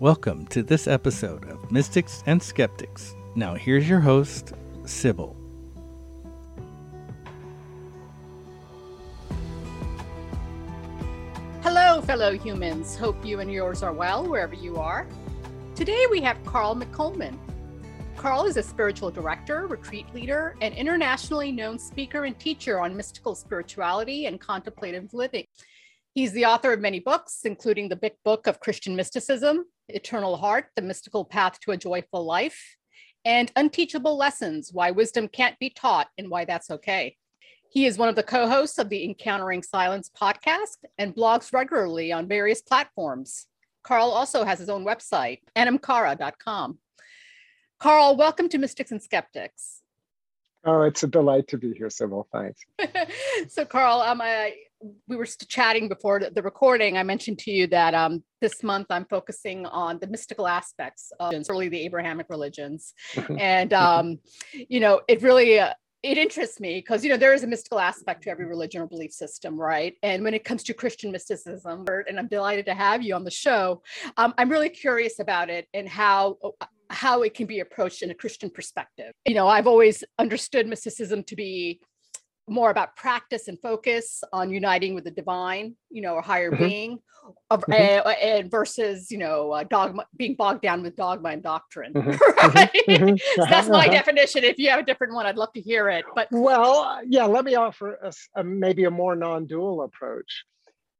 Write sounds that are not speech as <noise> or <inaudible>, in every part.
Welcome to this episode of Mystics and Skeptics. Now, here's your host, Sybil. Hello, fellow humans. Hope you and yours are well wherever you are. Today we have Carl McColman. Carl is a spiritual director, retreat leader, and internationally known speaker and teacher on mystical spirituality and contemplative living. He's the author of many books, including the Big Book of Christian Mysticism, Eternal Heart, The Mystical Path to a Joyful Life, and Unteachable Lessons Why Wisdom Can't Be Taught and Why That's Okay. He is one of the co hosts of the Encountering Silence podcast and blogs regularly on various platforms. Carl also has his own website, Anamchara.com. Carl, welcome to Mystics and Skeptics. Oh, it's a delight to be here, Sybil. Thanks. <laughs> so, Carl, um, I, we were chatting before the recording. I mentioned to you that um, this month I'm focusing on the mystical aspects of early the Abrahamic religions, and um, you know, it really. Uh, it interests me because you know there is a mystical aspect to every religion or belief system right and when it comes to christian mysticism and i'm delighted to have you on the show um, i'm really curious about it and how how it can be approached in a christian perspective you know i've always understood mysticism to be more about practice and focus on uniting with the divine, you know, or higher mm-hmm. being, of, mm-hmm. uh, and versus you know uh, dogma being bogged down with dogma and doctrine. Mm-hmm. <laughs> mm-hmm. right? Mm-hmm. <laughs> so that's my <laughs> definition. If you have a different one, I'd love to hear it. But well, uh, yeah, let me offer a, a, maybe a more non-dual approach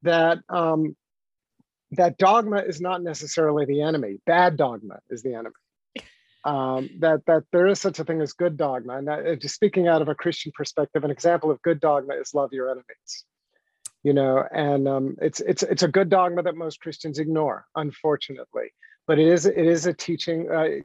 that. Um, that dogma is not necessarily the enemy. Bad dogma is the enemy um, that that there is such a thing as good dogma, and that, just speaking out of a Christian perspective, an example of good dogma is love your enemies. You know, and um, it's it's it's a good dogma that most Christians ignore, unfortunately. But it is it is a teaching. Uh,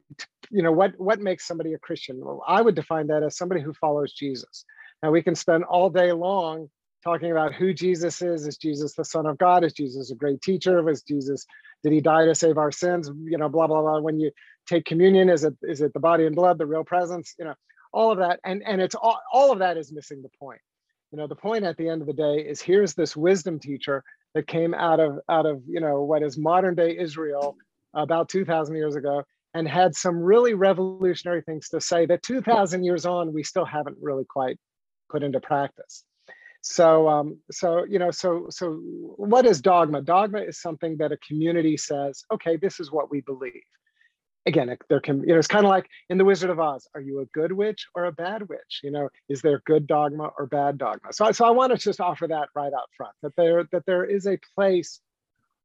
you know, what what makes somebody a Christian? Well, I would define that as somebody who follows Jesus. Now we can spend all day long talking about who Jesus is. Is Jesus the Son of God? Is Jesus a great teacher? Was Jesus did he die to save our sins? You know, blah blah blah. When you take communion is it is it the body and blood the real presence you know all of that. And and it's all, all of that is missing the point. You know the point at the end of the day is here's this wisdom teacher that came out of out of you know what is modern day israel about 2000 years ago and had some really revolutionary things to say that 2000 years on we still haven't really quite put into practice. So um, so you know so so what is dogma? Dogma is something that a community says okay this is what we believe again, there can, you know, it's kind of like in The Wizard of Oz. Are you a good witch or a bad witch? You know, is there good dogma or bad dogma? So, so I want to just offer that right out front that there that there is a place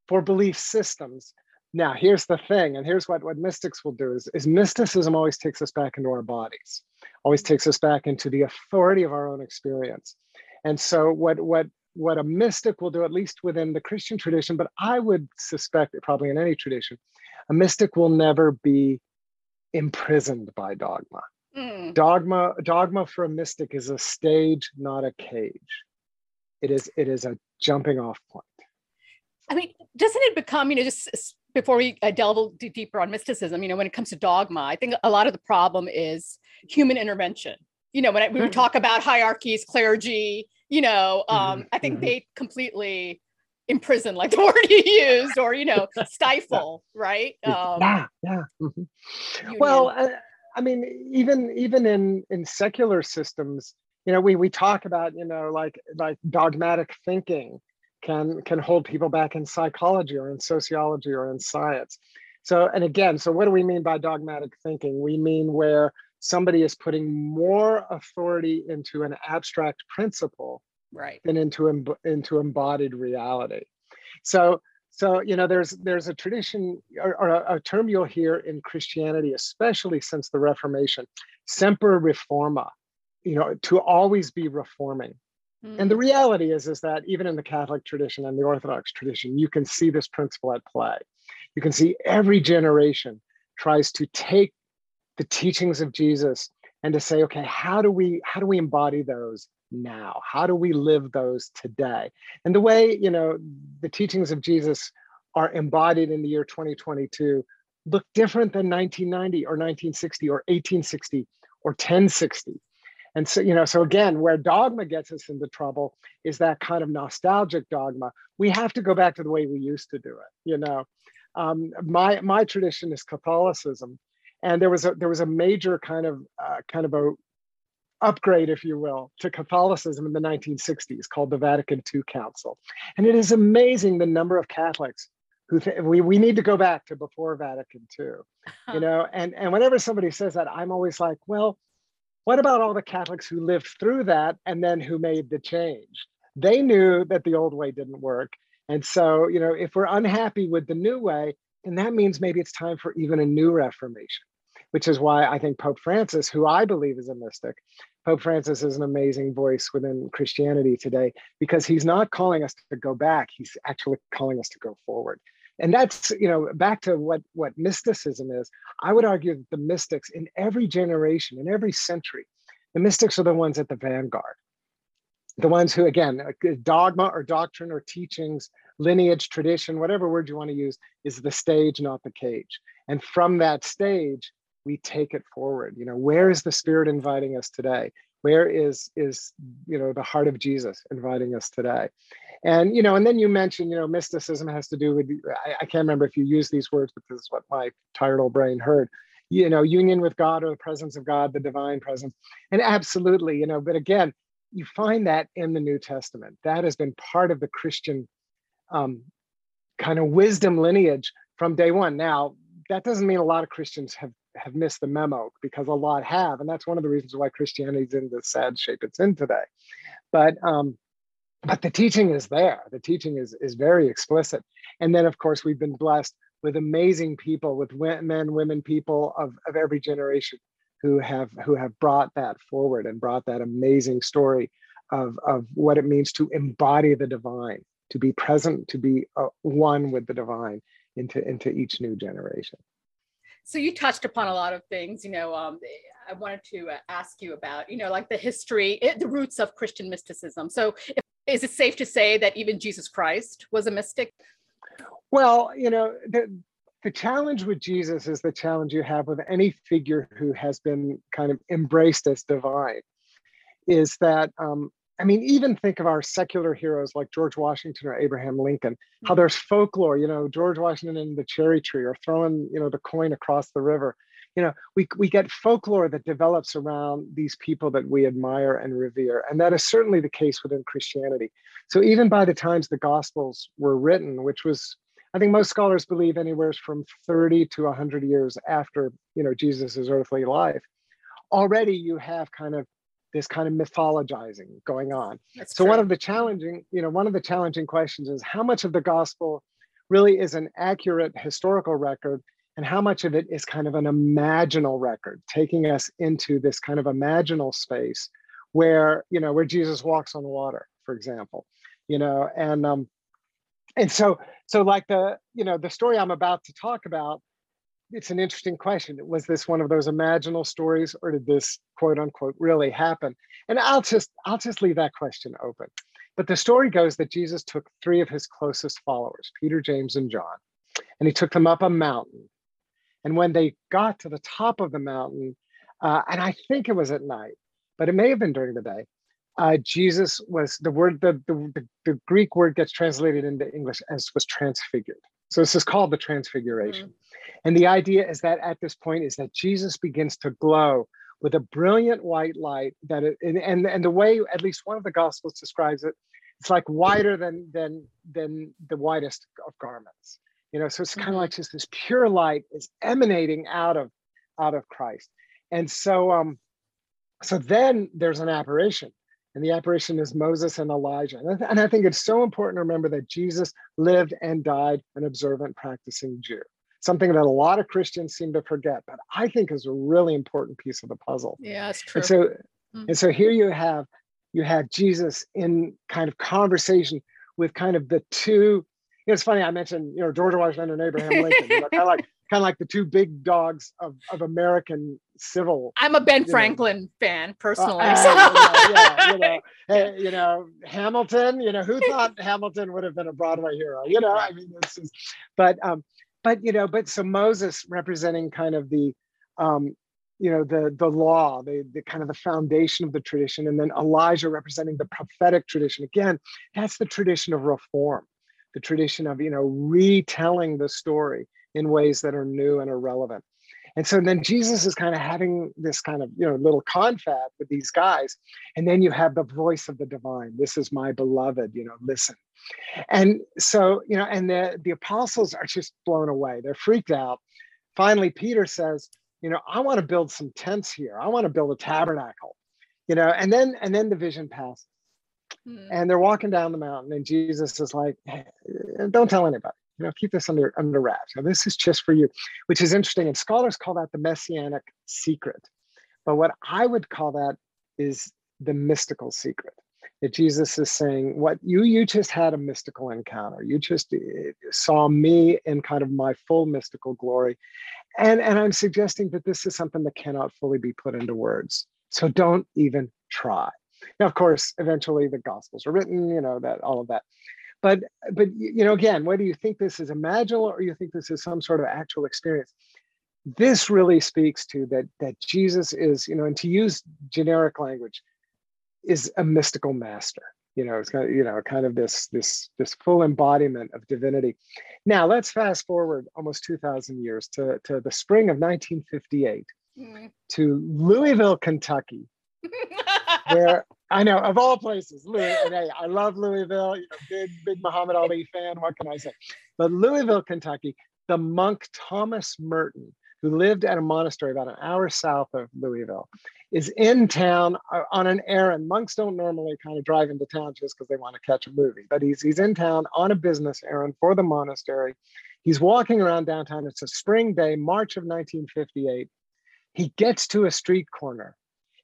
for belief systems. Now, here's the thing, and here's what what mystics will do is, is mysticism always takes us back into our bodies, always takes us back into the authority of our own experience. And so, what what what a mystic will do, at least within the Christian tradition, but I would suspect probably in any tradition, a mystic will never be imprisoned by dogma. Mm. Dogma, dogma for a mystic is a stage, not a cage. It is, it is a jumping off point. I mean, doesn't it become, you know, just before we uh, delve deeper on mysticism, you know, when it comes to dogma, I think a lot of the problem is human intervention. You know, when I, we mm. talk about hierarchies, clergy, you know, um, mm-hmm. I think mm-hmm. they completely imprison like <laughs> the word you used or you know <laughs> stifle right? Um, yeah yeah mm-hmm. well uh, i mean even even in in secular systems you know we we talk about you know like like dogmatic thinking can can hold people back in psychology or in sociology or in science. So and again so what do we mean by dogmatic thinking? We mean where somebody is putting more authority into an abstract principle right and into into embodied reality so so you know there's there's a tradition or, or a, a, term you'll hear in christianity especially since the reformation semper reforma you know to always be reforming mm. and the hmm. reality is is that even in the catholic tradition and the orthodox tradition you can see this principle at play you can see every generation tries to take the teachings of jesus and to say okay how do we how do we embody those now? How do we live those today? And the way, you know, the teachings of Jesus are embodied in the year 2022 look different than 1990 or 1960 or 1860 or 1060. And so, you know, so again, where dogma gets us into trouble is that kind of nostalgic dogma. We have to go back to the way we used to do it, you know. Um, my my tradition is Catholicism, and there was a there was a major kind of uh, kind of a upgrade, if you will, to Catholicism in the 1960s called the Vatican II Council, and it is amazing the number of Catholics who th- we we need to go back to before Vatican II, uh-huh. you know. And and whenever somebody says that, I'm always like, well, what about all the Catholics who lived through that and then who made the change? They knew that the old way didn't work. And so, you know, if we're unhappy with the new way, then that means maybe it's time for even a new reformation, which is why I think Pope Francis, who I believe is a mystic, Pope Francis is an amazing voice within Christianity today because he's not calling us to go back, he's actually calling us to go forward. And that's you know back to what what mysticism is i would argue that the mystics in every generation in every century the mystics are the ones at the vanguard. The ones who again uh, dogma or doctrine or teachings lineage tradition whatever word you want to use is the stage not the cage. And from that stage we take it forward you know where is the spirit inviting us today? Where is is you know the heart of jesus inviting us today? And you know and then you mentioned you know mysticism has to do with I, I, can't remember if you use these words but this is what my tired old brain heard. You know union with god or the presence of god the divine presence. And absolutely you know but again you find that in the new testament. That has been part of the christian um, kind of wisdom lineage from day one. Now that doesn't mean a lot of christians have have missed the memo because a lot have and that's one of the reasons why christianity is in the sad shape it's in today. But um, but the teaching is there. The teaching is is very explicit. And then of course we've been blessed with amazing people with men women people of, of every generation who have who have brought that forward and brought that amazing story of of what it means to embody the divine to be present to be uh, one with the divine into into each new generation so you touched upon a lot of things you know um, i wanted to uh, ask you about you know like the history the roots of christian mysticism so if is it safe to say that even Jesus Christ was a mystic? Well, you know, the, the challenge with Jesus is the challenge you have with any figure who has been kind of embraced as divine is that, um, I mean, even think of our secular heroes like George Washington or Abraham Lincoln, how mm-hmm. there's folklore, you know, George Washington and the cherry tree or throwing, you know, the coin across the river you know we, we get folklore that develops around these people that we admire and revere and that is certainly the case within christianity so even by the times the gospels were written which was i think most scholars believe anywhere from 30 to 100 years after you know jesus's earthly life already you have kind of this kind of mythologizing going on That's so true. one of the challenging you know one of the challenging questions is how much of the gospel really is an accurate historical record and how much of it is kind of an imaginal record taking us into this kind of imaginal space where you know where jesus walks on water for example you know and um and so so like the you know the story i'm about to talk about it's an interesting question. Was this one of those imaginal stories or did this quote unquote really happen? And i'll just i'll just leave that question open. But the story goes that jesus took three of his closest followers peter james and john and he took them up a mountain. And when they got to the top of the mountain, uh, and I think it was at night, but it may have been during the day, uh, Jesus was the word, the, the, the, Greek word gets translated into English as was transfigured. So this is called the transfiguration. Mm-hmm. And the idea is that at this point is that Jesus begins to glow with a brilliant white light that it, and, and, and the way at least one of the gospels describes it, it's like wider than than than the widest of garments you know so it's kind of mm-hmm. like just this pure light is emanating out of out of christ and so um so then there's an apparition and the apparition is moses and elijah. And I, th- and I think it's so important to remember that jesus lived and died an observant practicing jew something that a lot of christians seem to forget but i think is a really important piece of the puzzle. Yeah that's true. And so mm-hmm. and so here you have you have jesus in kind of conversation with kind of the two it's funny I mentioned you know George Washington and Abraham Lincoln, you know, kind of like kind of like the two big dogs of, of American civil. I'm a Ben Franklin know. fan personally. Uh, so. uh, yeah, you know, <laughs> hey, you know, Hamilton. You know, who <laughs> thought Hamilton would have been a Broadway hero? You know, I mean, this is, but um, but you know, but so Moses representing kind of the um, you know the the law the, the kind of the foundation of the tradition and then elijah representing the prophetic tradition again that's the tradition of reform the tradition of you know retelling the story in ways that are new and are relevant. And so then Jesus is kind of having this kind of you know little confab with these guys, and then you have the voice of the divine. This is my beloved. You know, listen. And so you know, and the the apostles are just blown away. They're freaked out. Finally, Peter says, you know, I want to build some tents here. I want to build a tabernacle. You know, and then and then the vision passes. Hmm. And they're walking down the mountain, and Jesus is like, "Don't tell anybody you know, keep this under under wraps. Now, this is just for you, which is interesting. And scholars call that the messianic secret. But what I would call that is the mystical secret. That Jesus is saying, what you you just had a mystical encounter. You just eh, saw me in kind of my full mystical glory. And, and I'm suggesting that this is something that cannot fully be put into words. So don't even try. Now, of course, eventually the gospels are written, you know, that all of that but but you know again whether you think this is imaginal or you think this is some sort of actual experience this really speaks to that that jesus is you know and to use generic language is a mystical master you know it's kind of you know kind of this this this full embodiment of divinity now let's fast forward almost 2000 years to to the spring of 1958 mm. to louisville kentucky <laughs> where I know of all places, Louis, and hey, I love Louisville. You know, big, big Muhammad Ali fan. What can I say? But Louisville, Kentucky, the monk Thomas Merton, who lived at a monastery about an hour south of Louisville, is in town uh, on an errand. Monks don't normally kind of drive into town just because they want to catch a movie, but he's he's in town on a business errand for the monastery. He's walking around downtown. It's a spring day, March of 1958. He gets to a street corner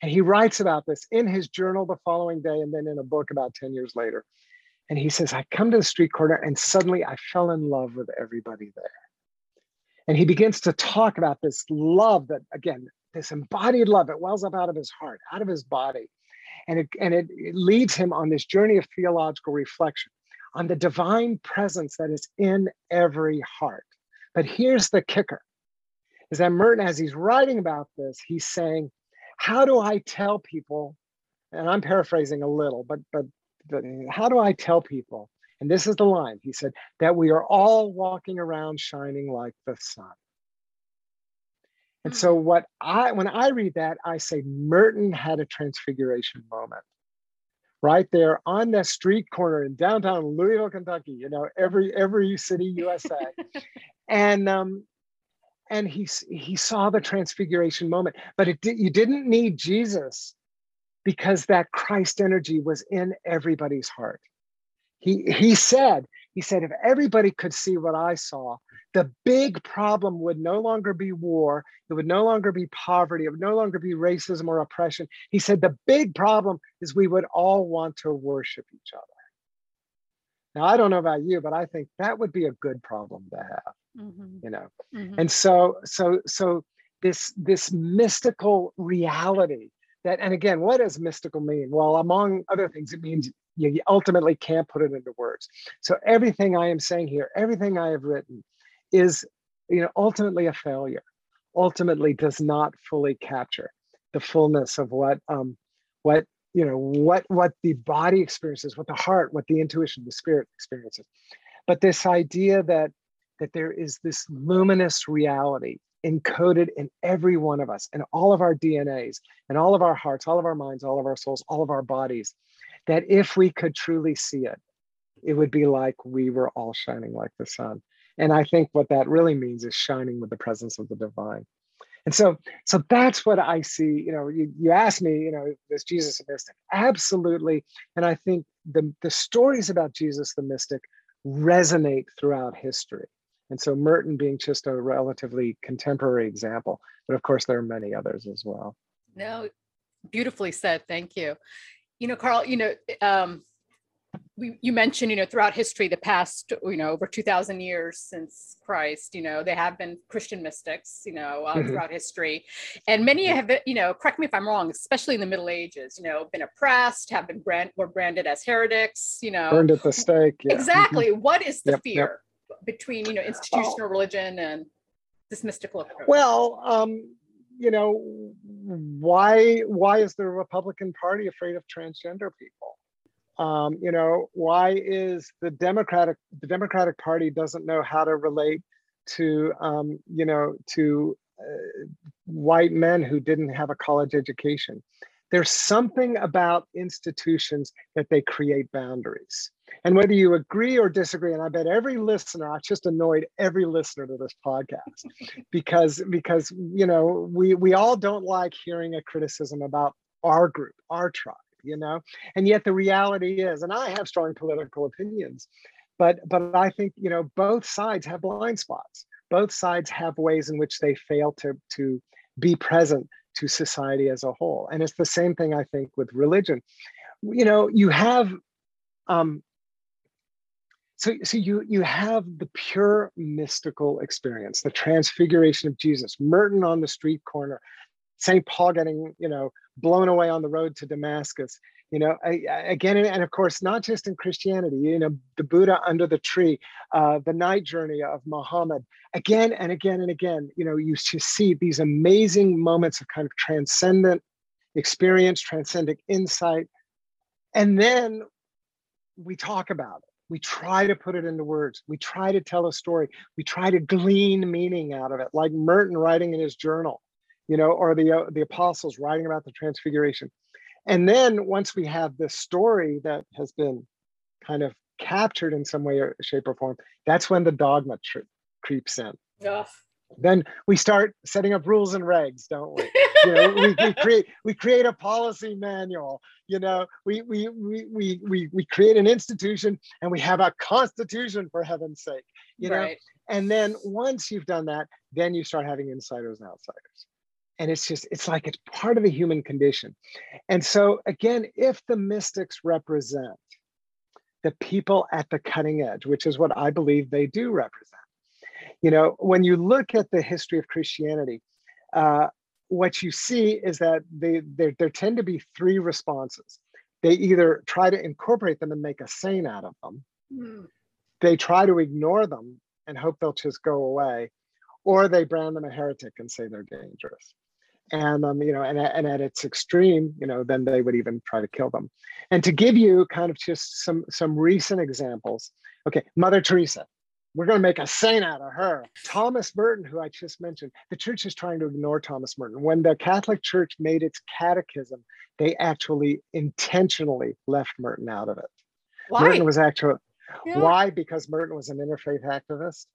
and he writes about this in his journal the following day and then in a book about 10 years later. And he says, I come to the street corner and suddenly I fell in love with everybody there. And he begins to talk about this love that, again, this embodied love that wells up out of his heart, out of his body. And it, and it, it leads him on this journey of theological reflection on the divine presence that is in every heart. But here's the kicker is that Merton, as he's writing about this, he's saying, how do I tell people? And I'm paraphrasing a little, but but but how do I tell people? And this is the line. He said that we are all walking around shining like the sun. And so mm-hmm. what I when I read that, I say Merton had a transfiguration moment. Right there on that street corner in downtown Louisville, Kentucky, you know, every every city USA. <laughs> and um, and he, he saw the transfiguration moment. But it you didn't need Jesus because that Christ energy was in everybody's heart. He, he said, he said, if everybody could see what I saw, the big problem would no longer be war. It would no longer be poverty. It would no longer be racism or oppression. He said, the big problem is we would all want to worship each other. Now, I don't know about you, but I think that would be a good problem to have mm-hmm. you know mm-hmm. and so so so this this mystical reality that and again what does mystical mean well among other things it means you, you ultimately can't put it into words so everything i am saying here everything i have written is you know ultimately a failure ultimately does not fully capture the fullness of what um what you know what what the body experiences what the heart what the intuition the spirit experiences but this idea that that there is this luminous reality encoded in every one of us and all of our DNAs and all of our hearts, all of our minds, all of our souls, all of our bodies, that if we could truly see it, it would be like we were all shining like the sun. And I think what that really means is shining with the presence of the divine. And so, so that's what I see. You know, you, you asked me, you know, is Jesus a mystic? Absolutely. And I think the, the stories about Jesus the mystic resonate throughout history. And so Merton being just a relatively contemporary example, but of course there are many others as well. No, beautifully said. Thank you. You know, Carl, you know, um, we, you mentioned, you know, throughout history, the past, you know, over 2000 years since Christ, you know, they have been Christian mystics, you know, uh, mm-hmm. throughout history. And many have, you know, correct me if I'm wrong, especially in the Middle Ages, you know, been oppressed, have been brand, were branded as heretics, you know. Burned at the stake. Yeah. Exactly. Mm-hmm. What is the yep, fear? Yep between you know institutional oh. religion and this mystical approach? Well, um, you know, why why is the Republican Party afraid of transgender people? Um, you know, why is the Democratic the Democratic Party doesn't know how to relate to um, you know to uh, white men who didn't have a college education? There's something about institutions that they create boundaries. And whether you agree or disagree, and I bet every listener, I just annoyed every listener to this podcast <laughs> because because you know we we all don't like hearing a criticism about our group, our tribe, you know. And yet the reality is, and I have strong political opinions, but but I think you know both sides have blind spots. Both sides have ways in which they fail to to be present to society as a whole. And it's the same thing I think with religion. You know, you have um, so, so you you have the pure mystical experience, the transfiguration of Jesus, Merton on the street corner, St. Paul getting, you know, blown away on the road to Damascus, you know, I, I, again, and of course, not just in Christianity, you know, the Buddha under the tree, uh, the night journey of Muhammad, again and again and again, you know, you see these amazing moments of kind of transcendent experience, transcendent insight. And then we talk about it. We try to put it into words. We try to tell a story. We try to glean meaning out of it, like Merton writing in his journal you know, or the uh, the apostles writing about the transfiguration. And then once we have this story that has been kind of captured in some way or shape or form, that's when the dogma tr- creeps in. Ugh. Then we start setting up rules and regs, don't we? you know, we, we <laughs> create we create a policy manual. You know, we we we we we we create an institution and we have a constitution for heaven's sake. You know, Right. and then once you've done that, then you start having insiders and outsiders and it's just it's like it's part of the human condition. And so again if the mystics represent the people at the cutting edge which is what i believe they do represent you know when you look at the history of christianity uh, what you see is that they, there, there tend to be three responses. They either try to incorporate them and make a saint out of them. Hmm. they try to ignore them and hope they'll just go away or they brand them a heretic and say they're dangerous and um, you know and, and at its extreme you know then they would even try to kill them. And to give you kind of just some some recent examples okay mother teresa we're going to make a saint out of her. Thomas merton who i just mentioned the church is trying to ignore thomas merton. When the catholic church made its catechism they actually intentionally left merton out of it. Why? merton was actually Yeah. why? Because merton was an interfaith activist?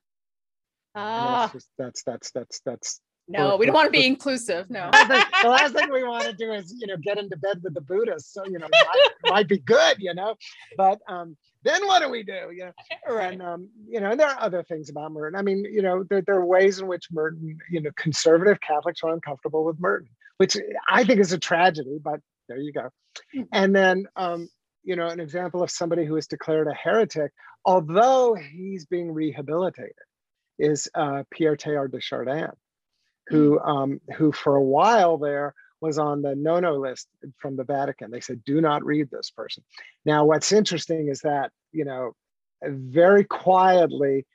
Ah, that's just that's that's that's that's no, we don't want to be inclusive. No. The last thing we want to do is you know get into bed with the buddhists so you know might, might be good you know but um then what do we do you know <laughs> Right. and um you know and there are other things about merton i mean you know there, there are ways in which merton you know conservative catholics are uncomfortable with merton which i think is a tragedy but there you go Hmm. and then um you know an example of somebody who is declared a heretic although he's being rehabilitated is uh, pierre teilhard de chardin who um, who for a while there was on the no-no list from the Vatican. They said, "Do not read this person." Now, what's interesting is that you know, very quietly,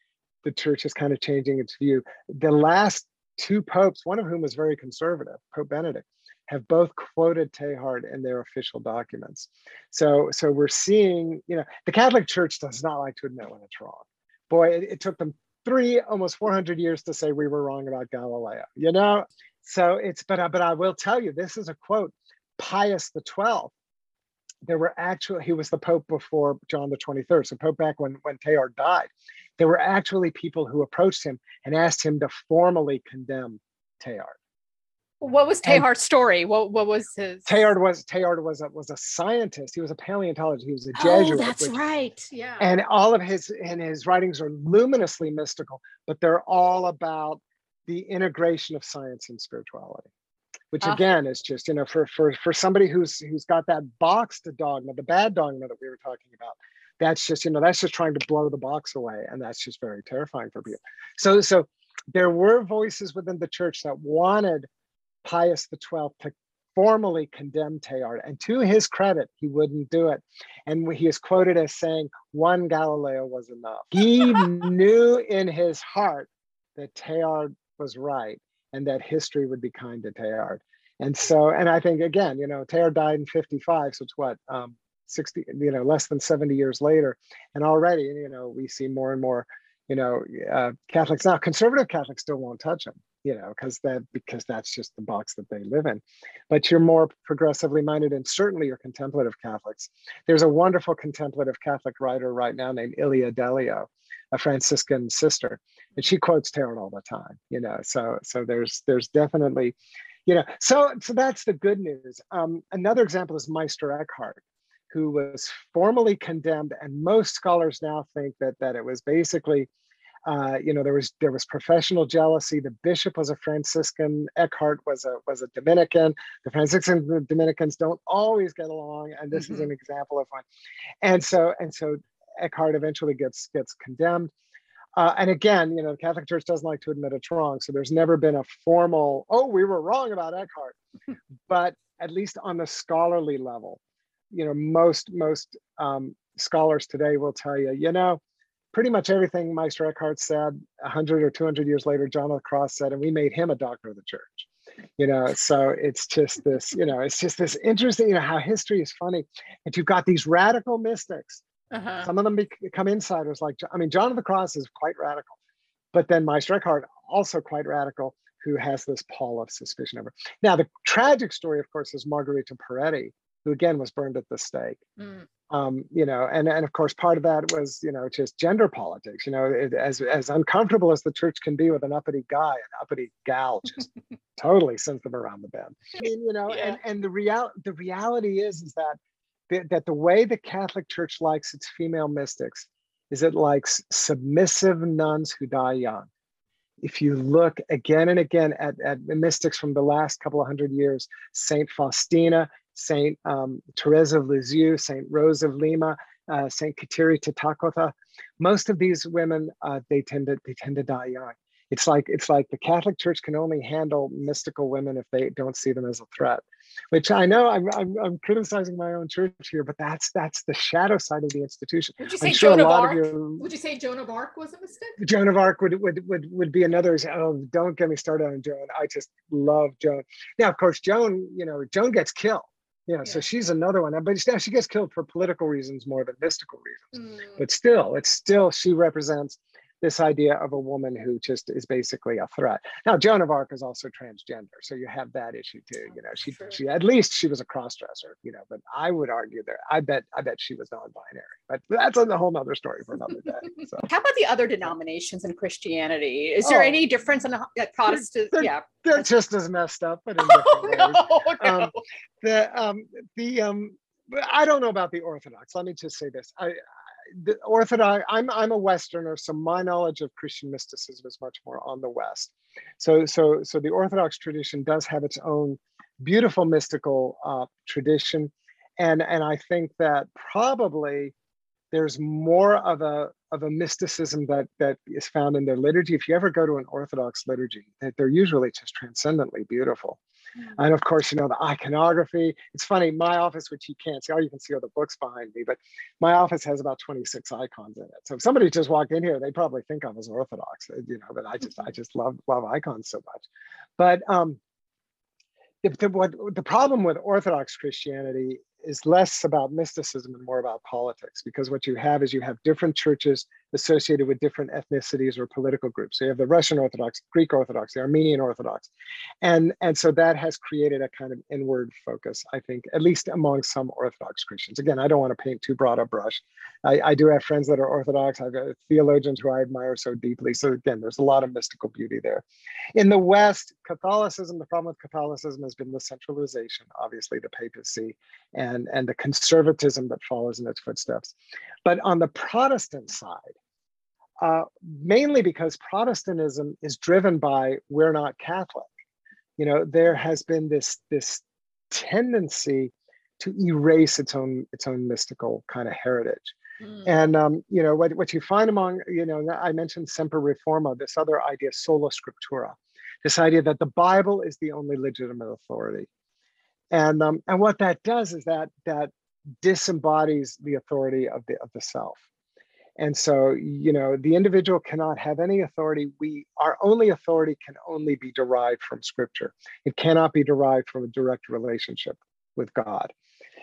the church is kind of changing its view. The last two popes, one of whom was very conservative, Pope Benedict, have both quoted Teilhard in their official documents. So, so we're seeing, you know, the Catholic Church does not like to admit when it's wrong. Boy, it, it took them three almost 400 years to say we were wrong about galileo you know? So it's but I- but i will tell you this is a quote pius the 12th there were actually he was the pope before john the 23rd so pope back when when teilhard died. There were actually people who approached him and asked him to formally condemn teilhard What was Teilhard's story? What what was his? teilhard was teilhard was a was a scientist he was a paleontologist he was a Jesuit. Oh, jesuit that's which- right. Yeah. and all of his and his writings are luminously mystical but they're all about the integration of science and spirituality which Ah. again is just you know for for for somebody who's who's got that boxed dogma the bad dogma that we were talking about that's just you know that's just trying to blow the box away and that's just very terrifying for people so so there were voices within the church that wanted pius XII to formally condemn Teilhard. And to his credit, he wouldn't do it. And he is quoted as saying, one Galileo was enough. He <laughs> knew in his heart that Teilhard was right and that history would be kind to Teilhard. And so, and I think again, you know, Teilhard died in 55. So it's what, um, 60, you know, less than 70 years later. And already, you know, we see more and more, you know, uh, Catholics now, conservative Catholics still won't touch them, you know, because that because that's just the box that they live in. But you're more progressively minded, and certainly you're contemplative Catholics. There's a wonderful contemplative Catholic writer right now named Ilia Delio, a Franciscan sister, and she quotes Teilhard all the time, you know. So so there's there's definitely, you know, so so that's the good news. Um, another example is Meister Eckhart who was formally condemned, and most scholars now think that that it was basically, uh, you know, there was there was professional jealousy. The bishop was a Franciscan. Eckhart was a was a Dominican. The Franciscans and the Dominicans don't always get along, and this mm-hmm. is an example of one. And so and so Eckhart eventually gets gets condemned. Uh, and again, you know, the Catholic Church doesn't like to admit it's wrong. So there's never been a formal, oh, we were wrong about Eckhart. <laughs> but at least on the scholarly level, you know most most um, scholars today will tell you you know pretty much everything meister eckhart said 100 or 200 years later john of the cross said and we made him a doctor of the church you know so it's just this you know it's just this interesting you know how history is funny and you've got these radical mystics uh-huh. some of them become insiders like i mean john of the cross is quite radical but then meister eckhart also quite radical who has this pall of suspicion over now the tragic story of course is Marguerite Porete who again was burned at the stake. Mm. Um, you know, and and of course part of that was you know just gender politics. You know, it, as as uncomfortable as the church can be with an uppity guy, an uppity gal just <laughs> totally sends them around the bend. I mean, you know, yeah. and and the real the reality is is that the, that the way the Catholic Church likes its female mystics is it likes submissive nuns who die young. If you look again and again at, at mystics from the last couple of hundred years, Saint Faustina, Saint um, Teresa of Lisieux, Saint Rose of Lima, uh, Saint Kateri Tekakwitha. Most of these women, uh, they tend to they tend to die young. It's like it's like the Catholic Church can only handle mystical women if they don't see them as a threat. Which I know I'm, I'm, I'm criticizing my own church here, but that's that's the shadow side of the institution. Would you say sure Joan of Arc? Of would you say Joan of Arc was a mistake? Joan of Arc would would would, would be another. Oh, don't get me started on Joan. I just love Joan. Now, of course, Joan, you know, Joan gets killed yeah, yeah, so she's another one, but now she gets killed for political reasons more than mystical reasons. Mm. But still, it's still she represents this idea of a woman who just is basically a threat. Now, Joan of Arc is also transgender, so you have that issue too. You know, she she at least she was a cross-dresser. You know, but I would argue that I bet I bet she was non-binary. But that's on a whole other story for another day. <laughs> So. How about the other denominations in Christianity? Is there oh, any difference in like Protestant? They're, yeah, they're just as messed up, but in <laughs> different oh, no, ways. No. Um, the um, the um, I don't know about the Orthodox. Let me just say this. I the Orthodox, I'm I'm a Westerner, so my knowledge of Christian mysticism is much more on the West. So so so the Orthodox tradition does have its own beautiful mystical uh, tradition, and and I think that probably there's more of a of a mysticism that that is found in their liturgy. If you ever go to an Orthodox liturgy, they're usually just transcendently beautiful. Mm-hmm. And of course, you know, the iconography. It's funny, my office, which you can't see, all you can see are the books behind me, but my office has about 26 icons in it. So if somebody just walked in here, they probably think I'm as Orthodox, uh, you know, but I just, I just love, love icons so much. But um, the, the, what, the problem with Orthodox Christianity is less about mysticism and more about politics because what you have is you have different churches associated with different ethnicities or political groups. So you have the Russian Orthodox, Greek Orthodox, the Armenian Orthodox. And, and so that has created a kind of inward focus, I think, at least among some Orthodox Christians. Again, I don't want to paint too broad a brush. I, I do have friends that are Orthodox. I've got theologians who I admire so deeply. So again, there's a lot of mystical beauty there. In the West, Catholicism, the problem with Catholicism has been the centralization, obviously the papacy and, and the conservatism that follows in its footsteps. But on the Protestant side, uh, mainly because Protestantism is driven by we're not Catholic. You know, there has been this this tendency to erase its own its own mystical kind of heritage. Mm. And um, you know what, what you find among you know I mentioned semper reforma, this other idea sola scriptura, this idea that the Bible is the only legitimate authority, and um, and what that does is that that disembodies the authority of the of the self. And so, you know, the individual cannot have any authority. We, our only authority can only be derived from scripture. It cannot be derived from a direct relationship with God.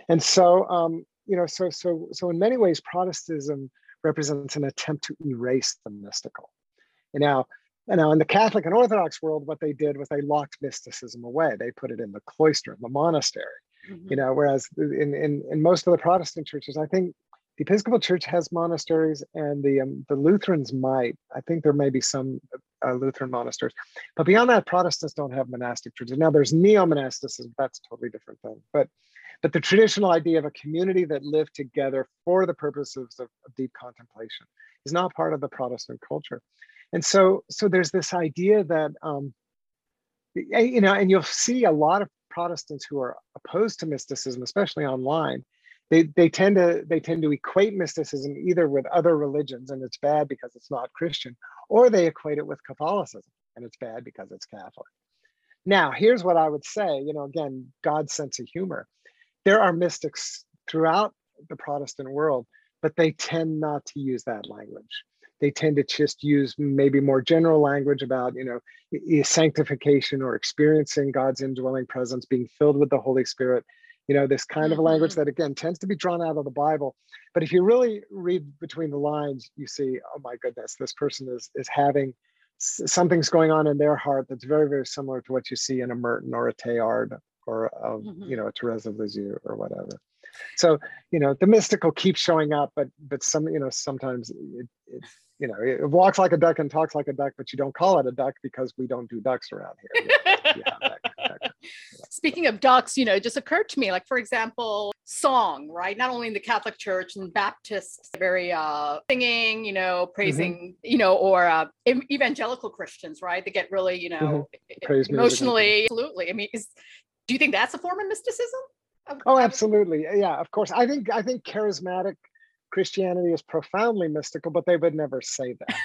And so, um, you know, so so so in many ways, Protestantism represents an attempt to erase the mystical. And now, and now in the Catholic and Orthodox world, what they did was they locked mysticism away. They put it in the cloister, in the monastery. Mm-hmm. You know, whereas in, in in most of the Protestant churches, I think the Episcopal Church has monasteries, and the um, the Lutherans might. I think there may be some uh, Lutheran monasteries, but beyond that, Protestants don't have monastic churches. Now, there's neo monasticism. That's a totally different thing. But but the traditional idea of a community that lived together for the purposes of, of deep contemplation is not part of the Protestant culture. And so so there's this idea that um, you know, and you'll see a lot of Protestants who are opposed to mysticism, especially online, they, they tend to they tend to equate mysticism either with other religions and it's bad because it's not Christian, or they equate it with Catholicism and it's bad because it's Catholic. Now, here's what I would say, you know, again, God's sense of humor. There are mystics throughout the Protestant world, but they tend not to use that language. They tend to just use maybe more general language about, you know, sanctification or experiencing God's indwelling presence, being filled with the Holy Spirit, you know this kind of language mm-hmm. that again tends to be drawn out of the bible but if you really read between the lines you see oh my goodness this person is is having something's going on in their heart that's very very similar to what you see in a merton or a teilhard or a, mm-hmm. you know a Therese of Lisieux or whatever so you know the mystical keeps showing up but but some you know sometimes it, it you know it walks like a duck and talks like a duck but you don't call it a duck because we don't do ducks around here yeah, Speaking of ducks, you know, it just occurred to me, like for example, song, right? Not only in the Catholic Church and Baptists, very uh, singing, you know, mm-hmm. praising, mm-hmm. you know, or uh, evangelical Christians, right? They get really, you know, mm-hmm. emotionally. Absolutely. I mean, is, do you think that's a form of mysticism? Oh, absolutely. Yeah, of course. I think I think charismatic Christianity is profoundly mystical, but they would never say that.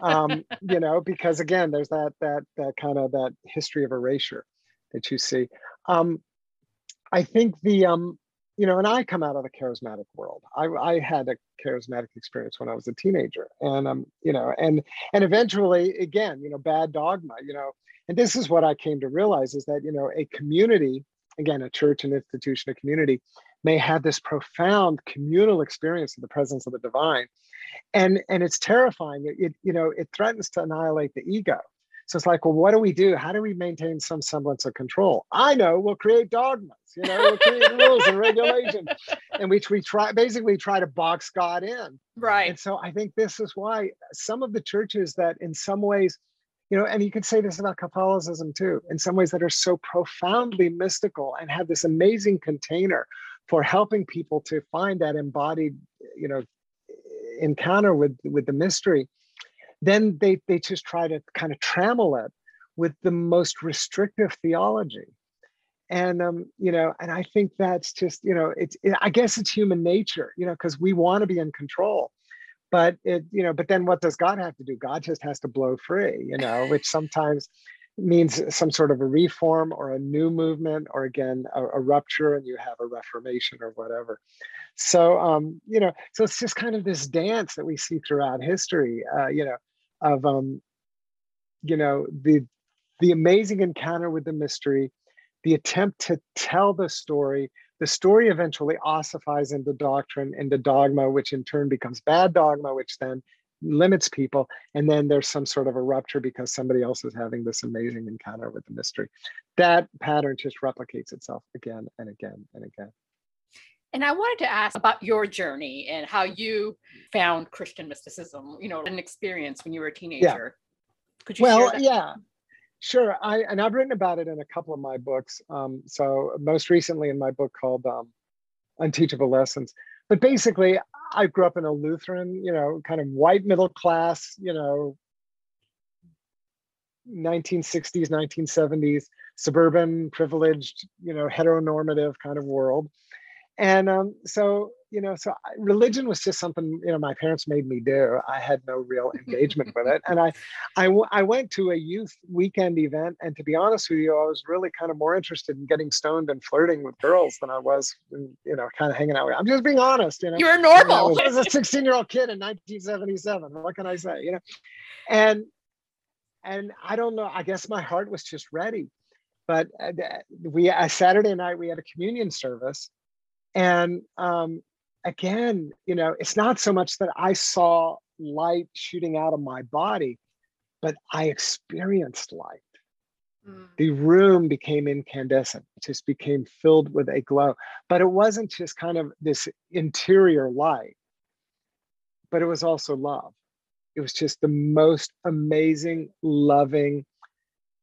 Um, you know, because again, there's that that that kind of that history of erasure that you see. Um, I think the um, you know, and I come out of the charismatic world. I, I had a charismatic experience when I was a teenager, and um, you know, and and eventually, again, you know, bad dogma, you know, and this is what I came to realize is that you know, a community, again, a church, an institution, a community, may have this profound communal experience of the presence of the divine, and and it's terrifying. It, it you know, it threatens to annihilate the ego so it's like, well, what do we do? How do we maintain some semblance of control? I know we'll create dogmas, you know, we'll create rules and regulations, <laughs> in which we try basically try to box God in. Right. And so I think this is why some of the churches that in some ways, you know, and you could say this about Catholicism too, in some ways that are so profoundly mystical and have this amazing container for helping people to find that embodied, you know, encounter with with the mystery then they, they just try to kind of trammel it with the most restrictive theology. And um, you know and i think that's just you know it's it, i guess it's human nature you know because we want to be in control. But it you know but then what does god have to do? God just has to blow free you know which sometimes means some sort of a reform or a new movement or again a, a rupture and you have a reformation or whatever so um you know so it's just kind of this dance that we see throughout history uh, you know of um, you know the the amazing encounter with the mystery, the attempt to tell the story. The story eventually ossifies into doctrine, into dogma, which in turn becomes bad dogma, which then limits people. And then there's some sort of a rupture because somebody else is having this amazing encounter with the mystery. That pattern just replicates itself again and again and again. And I wanted to ask about your journey and how you found Christian mysticism, you know, an experience when you were a teenager. Yeah. Could you well, yeah. Sure. I and I've written about it in a couple of my books. Um, so most recently in my book called um, Unteachable Lessons. But basically, I grew up in a Lutheran, you know, kind of white middle class, you know, 1960s, 1970s, suburban, privileged, you know, heteronormative kind of world and um, so you know so religion was just something you know my parents made me do. I had no real engagement with it. And I, I i went to a youth weekend event and to be honest with you i was really kind of more interested in getting stoned and flirting with girls than i was in, you know kind of hanging out with i'm just being honest you know. You're normal i was a 16 year old kid in 1977 what can i say you know? And and i don't know i guess my heart was just ready. But uh, we a saturday night we had a communion service And um, again, you know, it's not so much that I saw light shooting out of my body, but I experienced light. Mm. The room became incandescent, it just became filled with a glow. But it wasn't just kind of this interior light, but it was also love. It was just the most amazing, loving,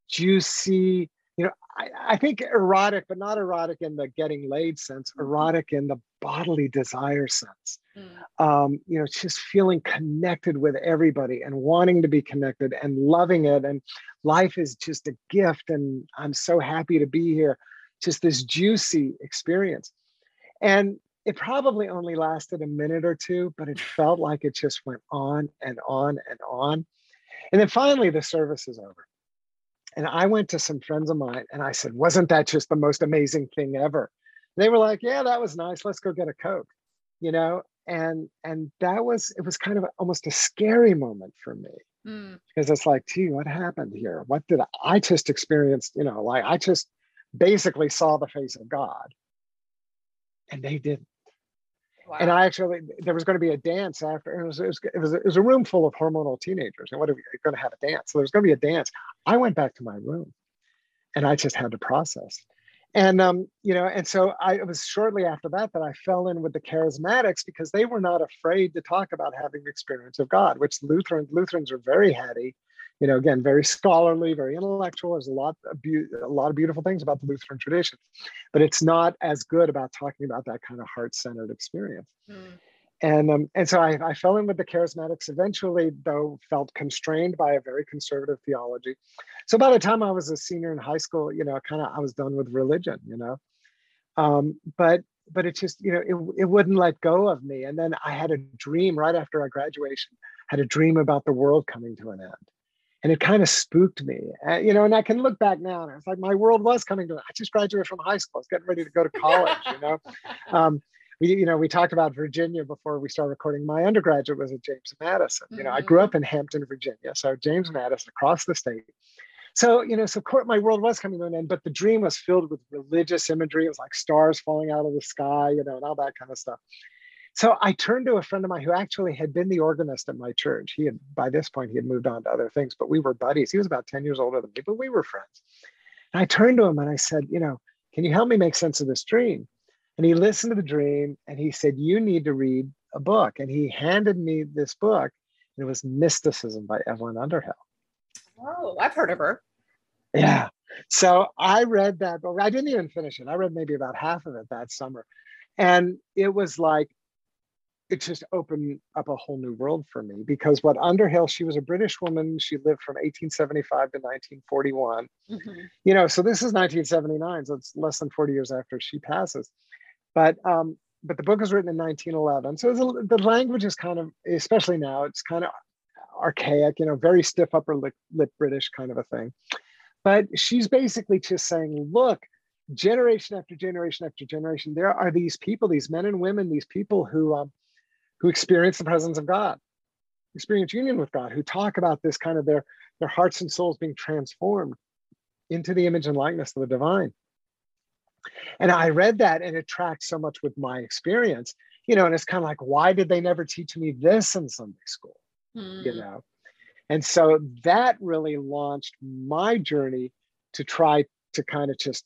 juicy, you know, I, I, think erotic, but not erotic in the getting laid sense, mm-hmm. erotic in the bodily desire sense. Mm. Um, you know, just feeling connected with everybody and wanting to be connected and loving it. And life is just a gift. And I'm so happy to be here. Just this juicy experience. And it probably only lasted a minute or two, but it felt like it just went on and on and on. And then finally, the service is over. And I went to some friends of mine and I said, Wasn't that just the most amazing thing ever? They were like, Yeah, that was nice. Let's go get a Coke, you know? And and that was it was kind of almost a scary moment for me. Mm. Because it's like, gee, what happened here? What did I, I just experienced? You know, like I just basically saw the face of God. And they didn't. Wow. And I actually, there was going to be a dance after. It was, it was, it was, it was a room full of hormonal teenagers. And what are we going to have a dance? So there's going to be a dance. I went back to my room and I just had to process. And, um, you know, and so I, it was shortly after that that I fell in with the charismatics because they were not afraid to talk about having the experience of God, which Lutherans, Lutherans are very heady you know, again, very scholarly, very intellectual. There's a lot of be- a lot of beautiful things about the Lutheran tradition, but it's not as good about talking about that kind of heart-centered experience. Mm. And um, and so I, I fell in with the charismatics. Eventually, though, felt constrained by a very conservative theology. So by the time I was a senior in high school, you know, kind of I was done with religion, you know. Um, but but it just you know it, it wouldn't let go of me. And then I had a dream right after our graduation. Had a dream about the world coming to an end and it kind of spooked me uh, you know and i can look back now and it's like my world was coming to an end. i just graduated from high school i was getting ready to go to <laughs> college you know um, we you know we talked about virginia before we started recording my undergraduate was at james madison you know mm-hmm. i grew mm-hmm. up in hampton virginia so james madison across the state so you know so court my world was coming to an end but the dream was filled with religious imagery it was like stars falling out of the sky you know and all that kind of stuff so I turned to a friend of mine who actually had been the organist at my church. He had, by this point, he had moved on to other things, but we were buddies. He was about 10 years older than me, but we were friends. And I turned to him and I said, You know, can you help me make sense of this dream? And he listened to the dream and he said, You need to read a book. And he handed me this book. And it was Mysticism by Evelyn Underhill. Oh, I've heard of her. Yeah. So I read that book. I didn't even finish it. I read maybe about half of it that summer. And it was like it just opened up a whole new world for me because what Underhill, she was a British woman. She lived from 1875 to 1941. Mm-hmm. You know, so this is 1979, so it's less than 40 years after she passes. But um, but the book was written in 1911, so a, the language is kind of, especially now, it's kind of archaic. You know, very stiff upper lip, lip British kind of a thing. But she's basically just saying, look, generation after generation after generation, there are these people, these men and women, these people who um, who experience the presence of God, experience union with God, who talk about this kind of their, their hearts and souls being transformed into the image and likeness of the divine. And I read that and it tracks so much with my experience, you know, and it's kind of like, why did they never teach me this in Sunday school? Mm. You hmm. know? And so that really launched my journey to try to kind of just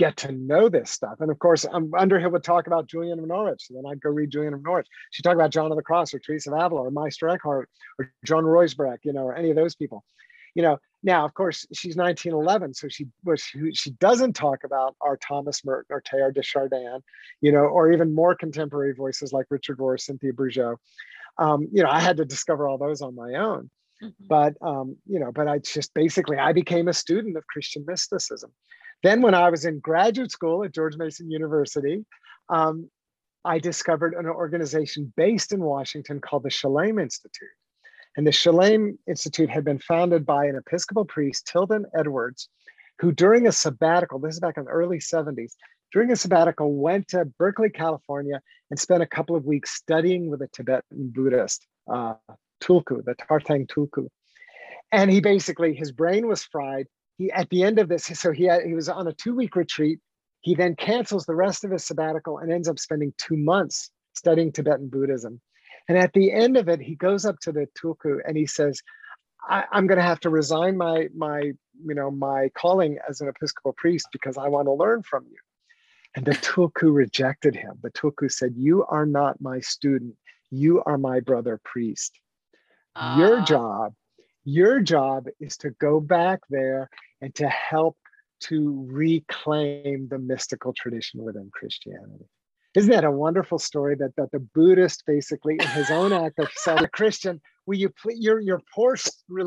get to know this stuff. And of course, um, Underhill would talk about Julian of Norwich. So then I'd go read Julian of Norwich. She'd talk about John of the Cross or Teresa of Avila or Meister Eckhart or John Ruysbroeck, you know, or any of those people. You know, now of course she's 1911, so she was she, she doesn't talk about our Thomas Merton or Teilhard de Chardin, you know, or even more contemporary voices like Richard Rohr, Cynthia Bourgeault. Um, you know, I had to discover all those on my own. Mm-hmm. But um, you know, but I just basically I became a student of Christian mysticism. Then, when I was in graduate school at George Mason University, um, I discovered an organization based in Washington called the Shalem Institute. And the Shalem Institute had been founded by an Episcopal priest, Tilden Edwards, who during a sabbatical, this is back in the early 70s, during a sabbatical went to Berkeley, California, and spent a couple of weeks studying with a Tibetan Buddhist, uh, Tulku, the Tarthang Tulku. And he basically, his brain was fried he at the end of this, so he had, he was on a two week retreat. He then cancels the rest of his sabbatical and ends up spending two months studying Tibetan Buddhism. And at the end of it, he goes up to the tulku and he says, I, am going to have to resign my my you know my calling as an Episcopal priest because I want to learn from you. And the tulku rejected him. The tulku said, "You are not my student. You are my brother priest. Uh. Your ah. job, your job is to go back there and to help to reclaim the mystical tradition within Christianity." Isn't that a wonderful story that, that the Buddhist basically in his own act of <laughs> self Christian, will you please your your poor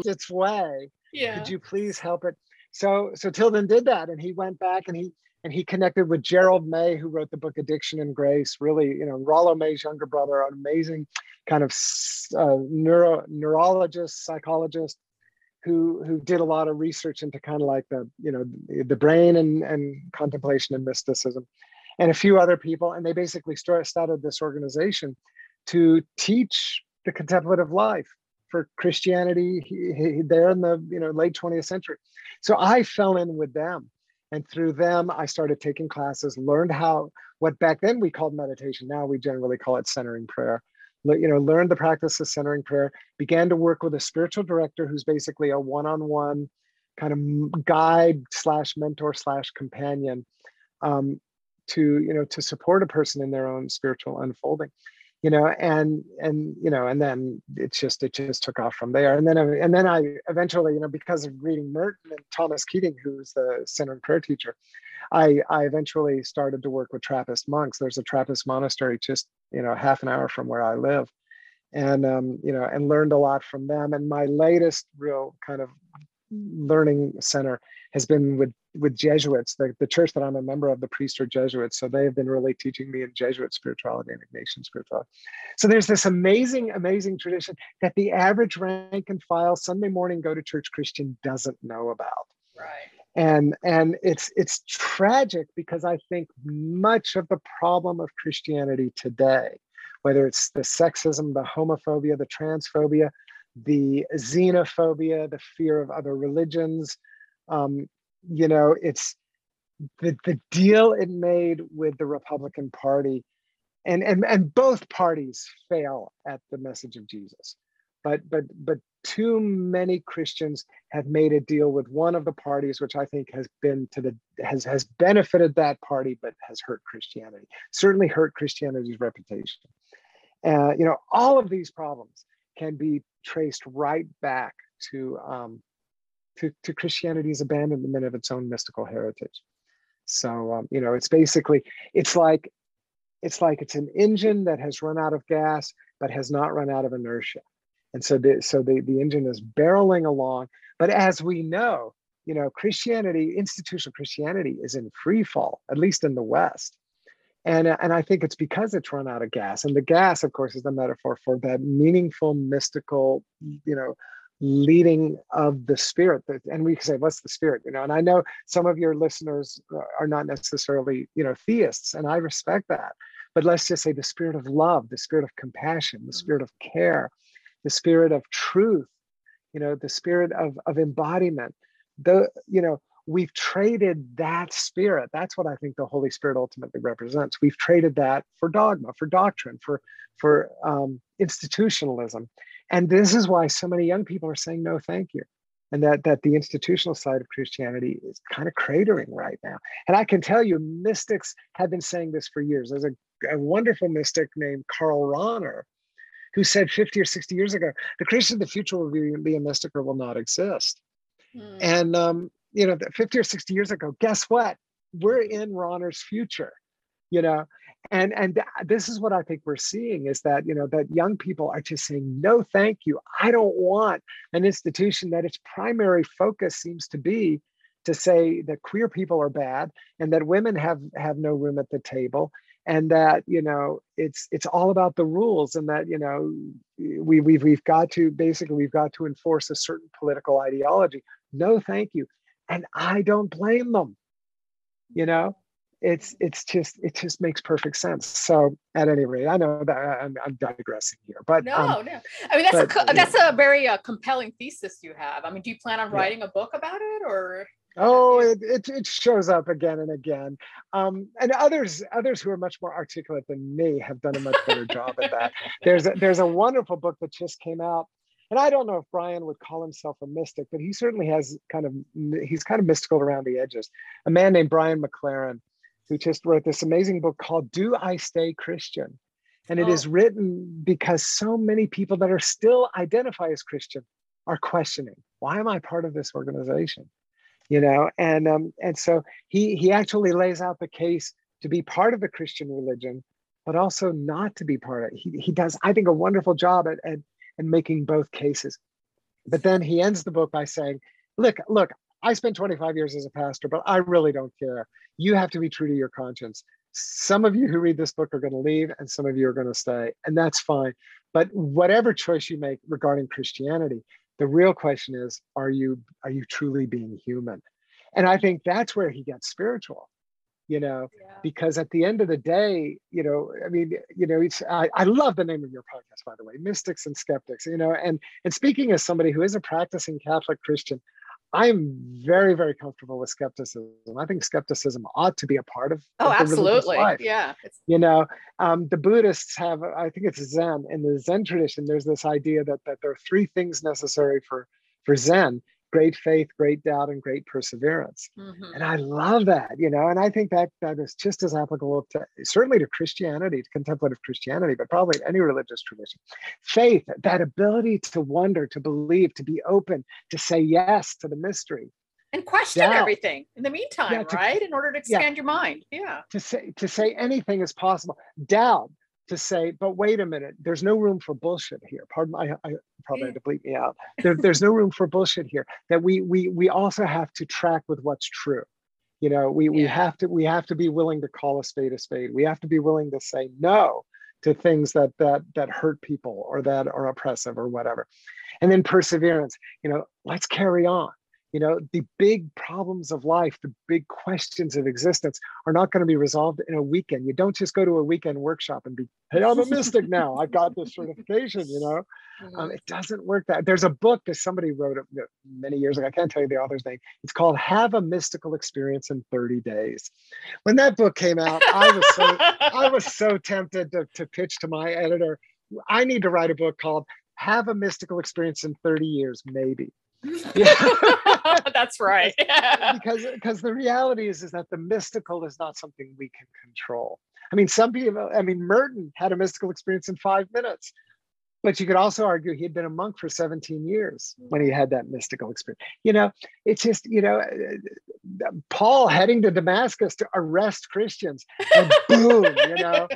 its way? Yeah. Could you please help it? So so Tilden did that and he went back and he and he connected with Gerald May, who wrote the book Addiction and Grace. Really, you know, Rollo May's younger brother, an amazing kind of uh, neuro neurologist, psychologist, who who did a lot of research into kind of like the you know the brain and and contemplation and mysticism and a few other people. And they basically started this organization to teach the contemplative life for Christianity there in the you know late 20th century. So I fell in with them. And through them, I started taking classes, learned how what back then we called meditation. Now we generally call it centering prayer. You know, learned the practice of centering prayer, began to work with a spiritual director who's basically a one-on-one kind of guide slash mentor slash companion um, to you know to support a person in their own spiritual unfolding you know and and you know and then it's just it just took off from there. And then and then i eventually you know because of reading merton and thomas keating who's the centering prayer teacher i i eventually started to work with trappist monks. There's a trappist monastery just you know half an hour from where i live. And um, you know and learned a lot from them. And my latest real kind of learning center has been with with Jesuits. The, the church that I'm a member of, the priests are Jesuits, so they have been really teaching me in Jesuit spirituality and Ignatian spirituality. So there's this amazing, amazing tradition that the average rank and file Sunday morning go to church Christian doesn't know about. Right. And and it's it's tragic because I think much of the problem of Christianity today, whether it's the sexism, the homophobia, the transphobia, the xenophobia, the fear of other religions, um, you know, it's the, the deal it made with the Republican Party, and, and, and both parties fail at the message of Jesus. But, but, but too many Christians have made a deal with one of the parties, which I think has been to the has has benefited that party, but has hurt Christianity. Certainly hurt Christianity's reputation. Uh, you know, all of these problems can be traced right back to um, to, to Christianity's abandonment of its own mystical heritage. So um, you know, it's basically it's like it's like it's an engine that has run out of gas but has not run out of inertia, and so the so the the engine is barreling along. But as we know, you know, Christianity, institutional Christianity, is in free fall, at least in the West. And, and I think it's because it's run out of gas. And the gas, of course, is the metaphor for that meaningful, mystical, you know, leading of the spirit and we can say what's the spirit? You know and i know some of your listeners are not necessarily you know theists and i respect that but let's just say the spirit of love the spirit of compassion the spirit of care the spirit of truth you know the spirit of, of embodiment. The you know we've traded that spirit. That's what i think the holy spirit ultimately represents. We've traded that for dogma for doctrine for for um, institutionalism and this is why so many young people are saying no thank you. And that that the institutional side of christianity is kind of cratering right now. And i can tell you mystics have been saying this for years. There's a, a wonderful mystic named karl rahner who said 50 or 60 years ago the christian of the future will be, be a mystic or will not exist. Mm. and um, you know 50 or 60 years ago guess what? We're in rahner's future you know and and this is what i think we're seeing is that you know that young people are just saying no thank you. I don't want an institution that its primary focus seems to be to say that queer people are bad and that women have have no room at the table and that you know it's it's all about the rules and that you know we we've we've got to basically we've got to enforce a certain political ideology. No thank you. And i don't blame them you know it's it's just it just makes perfect sense so at any rate i know that i'm, I'm digressing here but no um, no i mean that's but, a that's a very uh, compelling thesis you have i mean do you plan on writing yeah. a book about it or Oh, it, it, it shows up again and again. Um, and others others who are much more articulate than me have done a much better job at that. <laughs> There's a, there's a wonderful book that just came out, and I don't know if Brian would call himself a mystic, but he certainly has kind of he's kind of mystical around the edges. A man named Brian McLaren, who just wrote this amazing book called "Do I Stay Christian?" And it oh. is written because so many people that are still identify as Christian are questioning, why am I part of this organization? you know and um, and so he he actually lays out the case to be part of the christian religion but also not to be part of it he, he does i think a wonderful job at, at, at making both cases but then he ends the book by saying look look i spent 25 years as a pastor but i really don't care you have to be true to your conscience some of you who read this book are going to leave and some of you are going to stay and that's fine but whatever choice you make regarding christianity the real question is, are you are you truly being human? And I think that's where he gets spiritual, you know, yeah. because at the end of the day, you know, I mean, you know, it's I, I love the name of your podcast, by the way, Mystics and Skeptics, you know, and and speaking as somebody who is a practicing Catholic Christian, I'm very, very comfortable with skepticism. I think skepticism ought to be a part of. Oh, absolutely. Yeah. You know, um, the Buddhists have, I think it's Zen. In the Zen tradition, there's this idea that that there are three things necessary for for Zen, great faith, great doubt, and great perseverance. Mm-hmm. And I love that, you know, and I think that that is just as applicable to certainly to Christianity, to contemplative Christianity, but probably any religious tradition. Faith, that ability to wonder, to believe, to be open, to say yes to the mystery. And question doubt. everything in the meantime, yeah, to, right? In order to expand yeah, your mind. Yeah. To say to say anything is possible. Doubt, to say, but wait a minute, there's no room for bullshit here. Pardon, my, I probably had to bleep me out. <laughs> There, there's no room for bullshit here. That we we we also have to track with what's true. You know, we we have to we have to be willing to call a spade a spade. We have to be willing to say no to things that that that hurt people or that are oppressive or whatever. And then perseverance. You know, let's carry on you know the big problems of life the big questions of existence are not going to be resolved in a weekend. You don't just go to a weekend workshop and be hey i'm a mystic now. I've got this certification you know? Um, it doesn't work that there's a book that somebody wrote many years ago i can't tell you the author's name. It's called have a mystical experience in 30 days. When that book came out i was so i was so tempted to, to pitch to my editor i need to write a book called have a mystical experience in 30 years maybe yeah. <laughs> That's right. <laughs> because because the reality is is that the mystical is not something we can control. I mean, some people. I mean, Merton had a mystical experience in five minutes. But you could also argue he had been a monk for 17 years mm. when he had that mystical experience. You know, it's just, you know, Paul heading to Damascus to arrest Christians and <laughs> boom, you know,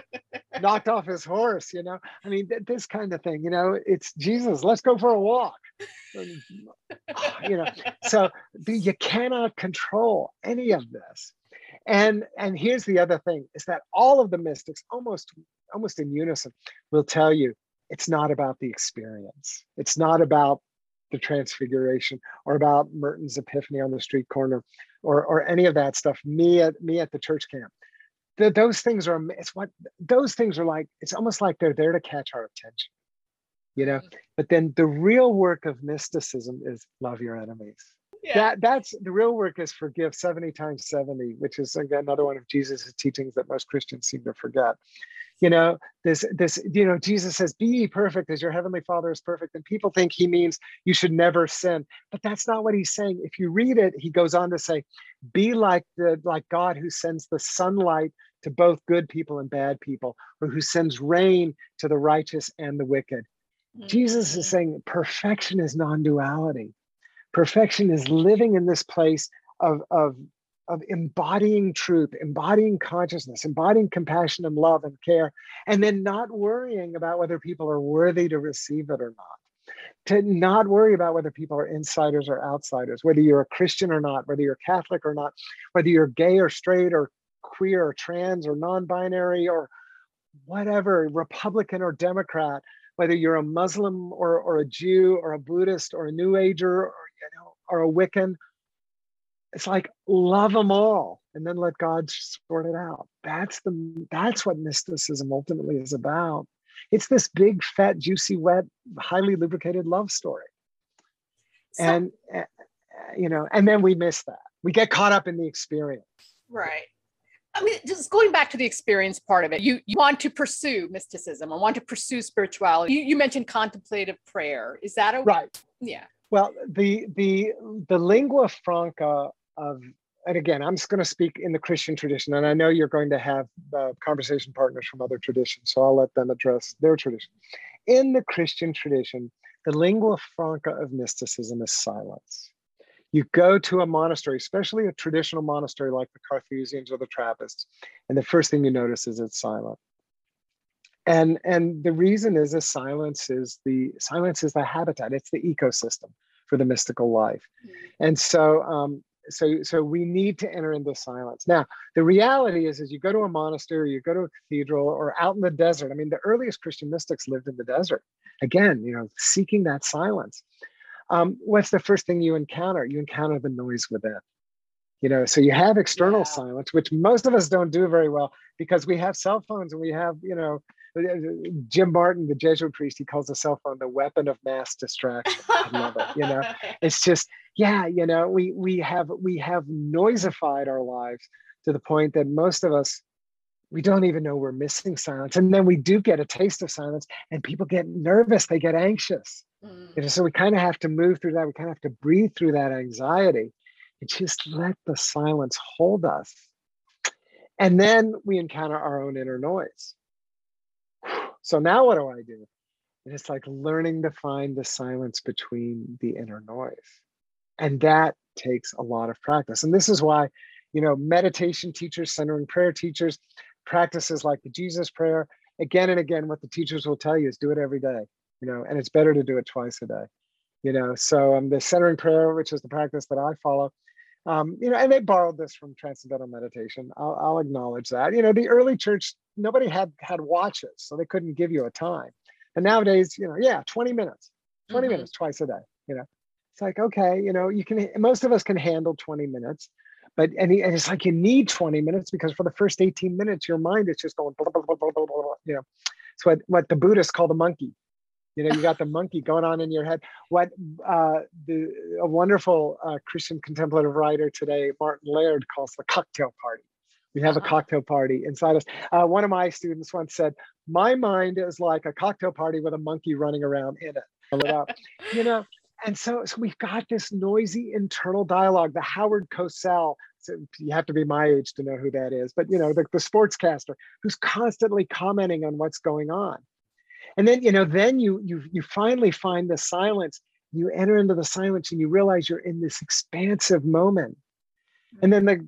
knocked off his horse, you know. I mean, this kind of thing, you know, it's Jesus, let's go for a walk. you know, so you cannot control any of this. And and here's the other thing is that all of the mystics almost almost in unison will tell you it's not about the experience. It's not about the transfiguration or about Merton's epiphany on the street corner or or any of that stuff. Me at me at the church camp. The, those things are it's what those things are like. It's almost like they're there to catch our attention, you know. Mm-hmm. But then the real work of mysticism is love your enemies. Yeah. That that's the real work is forgive 70 times 70, which is again another one of Jesus' teachings that most Christians seem to forget. You know this this you know jesus says be ye perfect as your heavenly father is perfect. And people think he means you should never sin but that's not what he's saying. If you read it he goes on to say be like the like god who sends the sunlight to both good people and bad people or who sends rain to the righteous and the wicked. Mm-hmm. jesus is saying perfection is non-duality perfection is living in this place of of of embodying truth, embodying consciousness, embodying compassion and love and care, and then not worrying about whether people are worthy to receive it or not. To not worry about whether people are insiders or outsiders, whether you're a Christian or not, whether you're Catholic or not, whether you're gay or straight or queer or trans or non binary or whatever, Republican or Democrat, whether you're a Muslim or, or a Jew or a Buddhist or a New Ager or, you know, or a Wiccan it's like love them all and then let god sort it out that's the that's what mysticism ultimately is about it's this big fat juicy wet highly lubricated love story so, and eh, eh, you know, and then we miss that. We get caught up in the experience. Right. I mean, just going back to the experience part of it, you, you want to pursue mysticism or want to pursue spirituality. You, you mentioned contemplative prayer. Is that a right? Yeah. Well, the the the lingua franca of and again, I'm just going to speak in the Christian tradition, and I know you're going to have uh, conversation partners from other traditions, so I'll let them address their tradition. In the Christian tradition, the lingua franca of mysticism is silence. You go to a monastery, especially a traditional monastery like the Carthusians or the Trappists, and the first thing you notice is it's silent. And, and the reason is the silence is the silence is the habitat, it's the ecosystem for the mystical life. Mm-hmm. And so um, so so we need to enter into silence now the reality is is you go to a monastery you go to a cathedral or out in the desert i mean the earliest christian mystics lived in the desert again you know seeking that silence um, what's the first thing you encounter you encounter the noise within you know so you have external yeah. silence which most of us don't do very well because we have cell phones and we have you know Jim Martin, the Jesuit priest, he calls the cell phone the weapon of mass distraction. I love it. You know, <laughs> it's just, yeah, you know, we we have we have noisified our lives to the point that most of us we don't even know we're missing silence. And then we do get a taste of silence and people get nervous, they get anxious. Mm. Know, so we kind of have to move through that. We kind of have to breathe through that anxiety and just let the silence hold us. And then we encounter our own inner noise. So now what do I do? And it's like learning to find the silence between the inner noise. And that takes a lot of practice. And this is why, you know, meditation teachers, centering prayer teachers, practices like the Jesus prayer, again and again, what the teachers will tell you is do it every day, you know, and it's better to do it twice a day, you know. So um, the centering prayer, which is the practice that I follow, um, you know, and they borrowed this from transcendental meditation. I'll, I'll acknowledge that. You know, the early church nobody had had watches, so they couldn't give you a time. And nowadays, you know, yeah, 20 minutes, 20 mm-hmm. minutes twice a day. You know, it's like okay, you know, you can. Most of us can handle 20 minutes, but and, and it's like you need 20 minutes because for the first 18 minutes, your mind is just going. Blah, blah, blah, you know, it's what what the Buddhists call the monkey. You know, you got the monkey going on in your head. What uh, the a wonderful uh, Christian contemplative writer today, Martin Laird, calls the cocktail party we have uh-huh. a cocktail party inside us. Uh, one of my students once said, "My mind is like a cocktail party with a monkey running around in it." <laughs> you know, and so, so we've got this noisy internal dialogue. The Howard Cosell, so you have to be my age to know who that is, but you know, the, the sportscaster who's constantly commenting on what's going on. And then, you know, then you you you finally find the silence. You enter into the silence and you realize you're in this expansive moment. And then the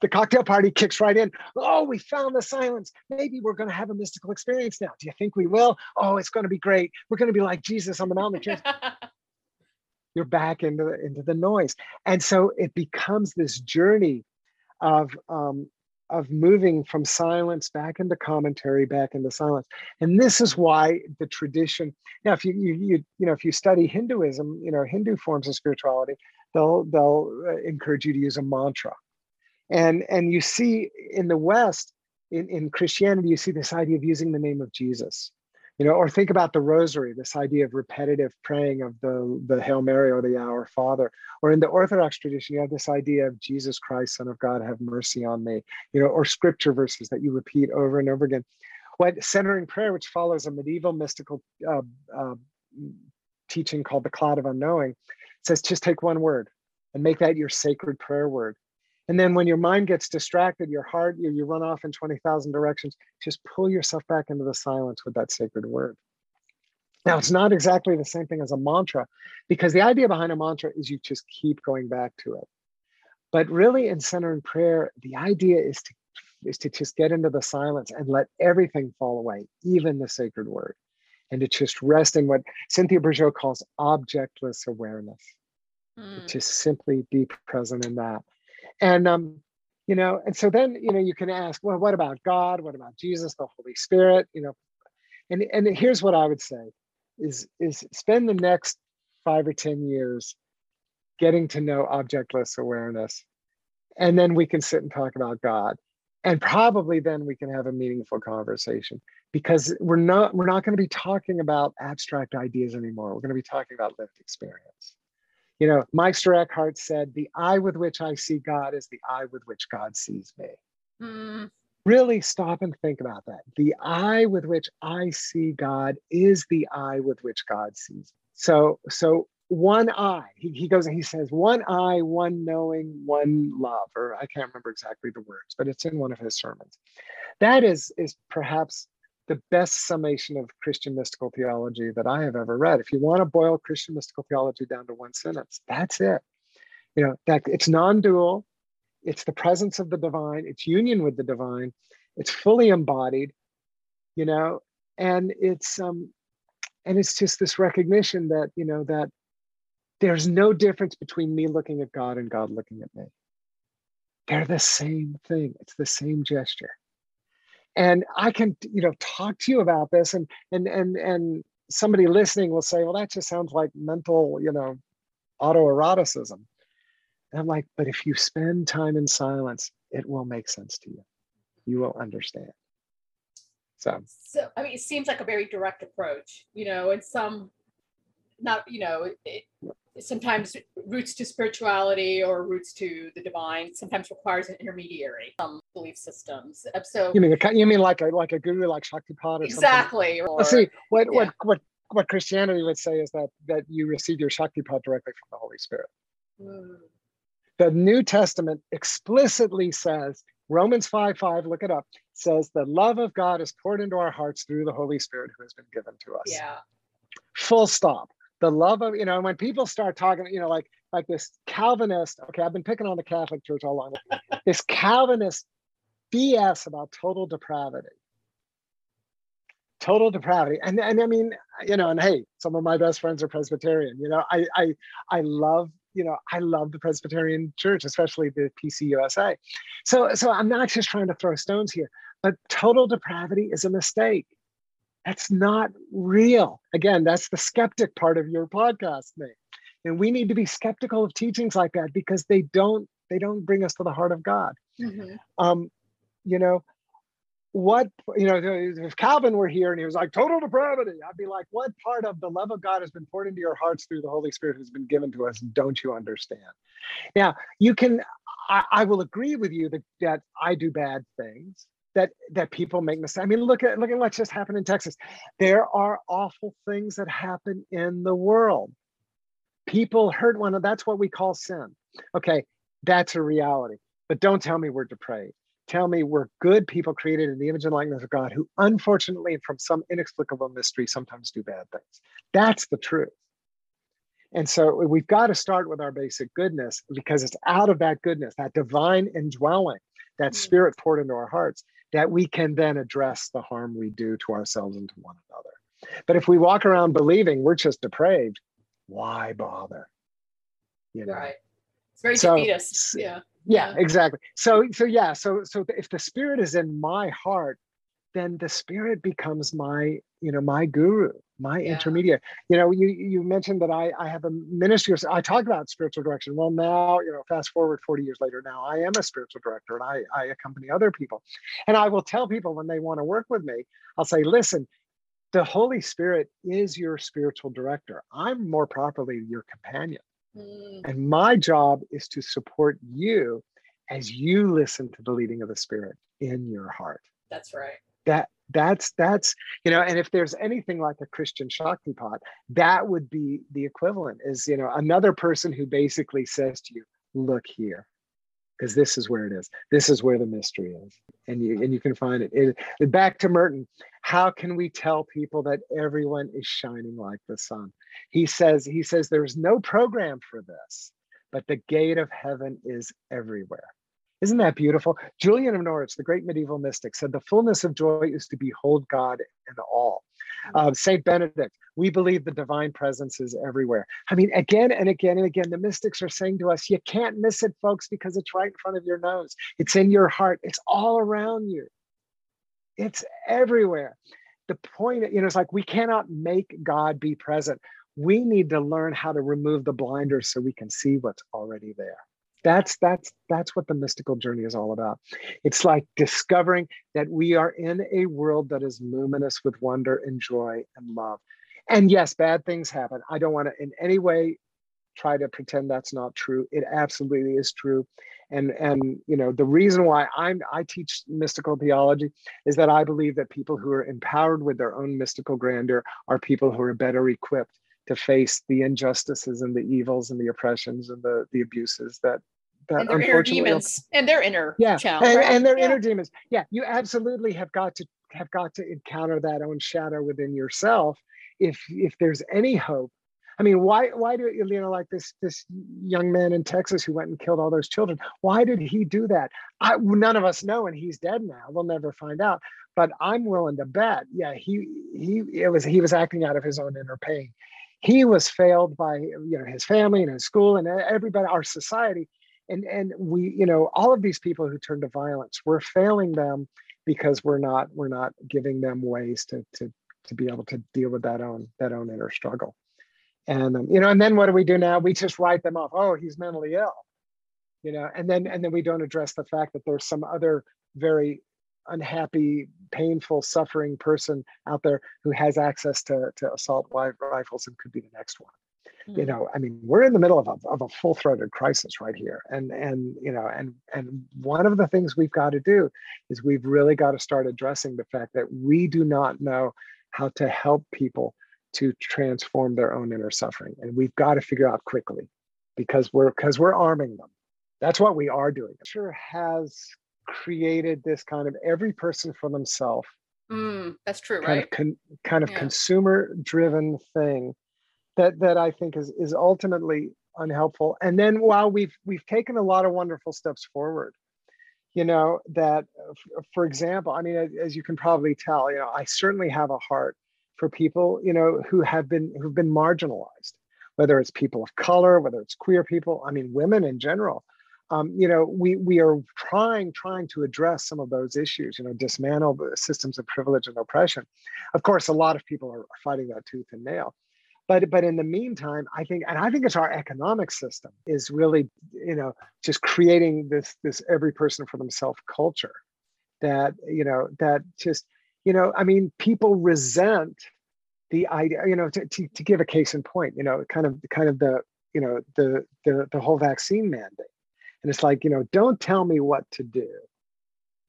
the cocktail party kicks right in. Oh, we found the silence. Maybe we're going to have a mystical experience now. Do you think we will? Oh, it's going to be great. We're going to be like Jesus on the mountain. <laughs> You're back into the, into the noise, and so it becomes this journey of um, of moving from silence back into commentary, back into silence. And this is why the tradition. Now, if you you you, you know if you study Hinduism, you know Hindu forms of spirituality, they'll they'll uh, encourage you to use a mantra and and you see in the west in, in christianity you see this idea of using the name of jesus you know or think about the rosary this idea of repetitive praying of the the hail mary or the our father. Or in the orthodox tradition you have this idea of jesus christ son of god have mercy on me you know or scripture verses that you repeat over and over again. What centering prayer which follows a medieval mystical uh, uh, teaching called the cloud of unknowing says just take one word and make that your sacred prayer word and then when your mind gets distracted, your heart, you, you run off in 20,000 directions, just pull yourself back into the silence with that sacred word. Now, it's not exactly the same thing as a mantra because the idea behind a mantra is you just keep going back to it. But really, in centering prayer, the idea is to is to just get into the silence and let everything fall away, even the sacred word, and to just rest in what Cynthia Bourgeault calls objectless awareness. Mm. Just simply be present in that and um you know and so then you know you can ask well what about god? What about jesus the holy spirit? You know and and here's what i would say is is spend the next five or ten years getting to know objectless awareness. And then we can sit and talk about god. And probably then we can have a meaningful conversation because we're not we're not going to be talking about abstract ideas anymore. We're going to be talking about lived experience You know, Meister Eckhart said, The eye with which I see God is the eye with which God sees me. Mm. Really stop and think about that. The eye with which I see God is the eye with which God sees. Me. So, so one eye. He, he goes and he says, one eye, one knowing, one love, or I can't remember exactly the words, but it's in one of his sermons. That is, is perhaps the best summation of Christian mystical theology that I have ever read. If you want to boil Christian mystical theology down to one sentence, that's it. You know, that it's non-dual, it's the presence of the divine, it's union with the divine, it's fully embodied, you know, and it's um and it's just this recognition that, you know, that there's no difference between me looking at God and God looking at me. They're the same thing. It's the same gesture. And I can, you know, talk to you about this and and and and somebody listening will say, well, that just sounds like mental, you know, autoeroticism. And I'm like, but if you spend time in silence, it will make sense to you. You will understand. So, so I mean, it seems like a very direct approach, you know, and some, not, you know, it, sometimes roots to spirituality or roots to the divine sometimes requires an intermediary some belief systems so you mean a, you mean like a like a guru like shaktipat or exactly something? Or, see what yeah. what what what christianity would say is that that you receive your shaktipat directly from the holy spirit mm. the new testament explicitly says romans 5 5 look it up says the love of god is poured into our hearts through the holy spirit who has been given to us yeah full stop the love of you know when people start talking you know like like this calvinist okay i've been picking on the catholic church all along this calvinist bs about total depravity. Total depravity. And, and i mean you know and hey some of my best friends are presbyterian you know i i i love you know i love the presbyterian church especially the pcusa so so i'm not just trying to throw stones here but total depravity is a mistake that's not real. Again, that's the skeptic part of your podcast name. And we need to be skeptical of teachings like that because they don't they don't bring us to the heart of God. Mm-hmm. Um, you know, what you know, if Calvin were here and he was like total depravity, I'd be like, what part of the love of God has been poured into your hearts through the Holy Spirit who's been given to us? Don't you understand? Now, you can. I, I will agree with you that that I do bad things that that people make mistakes. I mean, look at look at what just happened in Texas. There are awful things that happen in the world. People hurt one another. That's what we call sin. Okay, that's a reality. But don't tell me we're depraved. Tell me we're good people created in the image and likeness of God who, unfortunately, from some inexplicable mystery, sometimes do bad things. That's the truth. And so we've got to start with our basic goodness because it's out of that goodness, that divine indwelling, that mm. spirit poured into our hearts, that we can then address the harm we do to ourselves and to one another. But if we walk around believing we're just depraved, why bother? You know? Right. It's very so, defeatist. Yeah. yeah. Yeah, exactly. So so yeah, so so if the spirit is in my heart, then the spirit becomes my, you know, my guru my yeah. intermediate. You know you you mentioned that i i have a ministry i talk about spiritual direction. Well now you know fast forward 40 years later now i am a spiritual director and i i accompany other people. And i will tell people when they want to work with me i'll say listen the holy spirit is your spiritual director. I'm more properly your companion. Mm. and my job is to support you as you listen to the leading of the spirit in your heart. That's right. That that's that's you know and if there's anything like a christian Shaktipat, that would be the equivalent is you know another person who basically says to you look here because this is where it is. This is where the mystery is. And you and you can find it. it back to merton how can we tell people that everyone is shining like the sun? He says he says there's no program for this but the gate of heaven is everywhere isn't that beautiful? Julian of Norwich, the great medieval mystic, said the fullness of joy is to behold God in all. Uh, Saint Benedict, we believe the divine presence is everywhere. I mean, again and again and again, the mystics are saying to us, you can't miss it, folks, because it's right in front of your nose. It's in your heart. It's all around you. It's everywhere. The point, you know, it's like we cannot make God be present. We need to learn how to remove the blinders so we can see what's already there that's that's that's what the mystical journey is all about it's like discovering that we are in a world that is luminous with wonder and joy and love and yes bad things happen i don't want to in any way try to pretend that's not true. It absolutely is true. And and you know the reason why I'm I teach mystical theology is that I believe that people who are empowered with their own mystical grandeur are people who are better equipped to face the injustices and the evils and the oppressions and the the abuses that that and their inner demons and their inner yeah challenge, and, right? and their yeah. inner demons yeah you absolutely have got to have got to encounter that own shadow within yourself if if there's any hope I mean, why why do you know like this this young man in Texas who went and killed all those children? Why did he do that? I, none of us know, and he's dead now. We'll never find out. But I'm willing to bet, yeah, he he it was he was acting out of his own inner pain. He was failed by you know his family and his school and everybody, our society, and and we you know all of these people who turn to violence, we're failing them because we're not we're not giving them ways to to to be able to deal with that own that own inner struggle. And um, you know and then what do we do now? We just write them off. Oh he's mentally ill. You know and then and then we don't address the fact that there's some other very unhappy painful suffering person out there who has access to, to assault rifles and could be the next one. Mm-hmm. you know i mean we're in the middle of a, of a full-throated crisis right here. And and you know and and one of the things we've got to do is we've really got to start addressing the fact that we do not know how to help people to transform their own inner suffering. And we've got to figure out quickly because we're because we're arming them. That's what we are doing. Sure has created this kind of every person for themselves mm, that's true kind right? of con, kind of Yeah. consumer driven thing that that i think is is ultimately unhelpful. And then while we've we've taken a lot of wonderful steps forward you know that for example i mean as, as you can probably tell you know i certainly have a heart for people you know who have been who've been marginalized whether it's people of color whether it's queer people i mean women in general um, you know we we are trying trying to address some of those issues you know dismantle the systems of privilege and oppression. Of course a lot of people are, fighting that tooth and nail. But but in the meantime i think and i think it's our economic system is really you know just creating this this every person for themselves culture that you know that just you know i mean people resent the idea you know to, to, to give a case in point you know kind of kind of the you know the the, the whole vaccine mandate and it's like you know don't tell me what to do.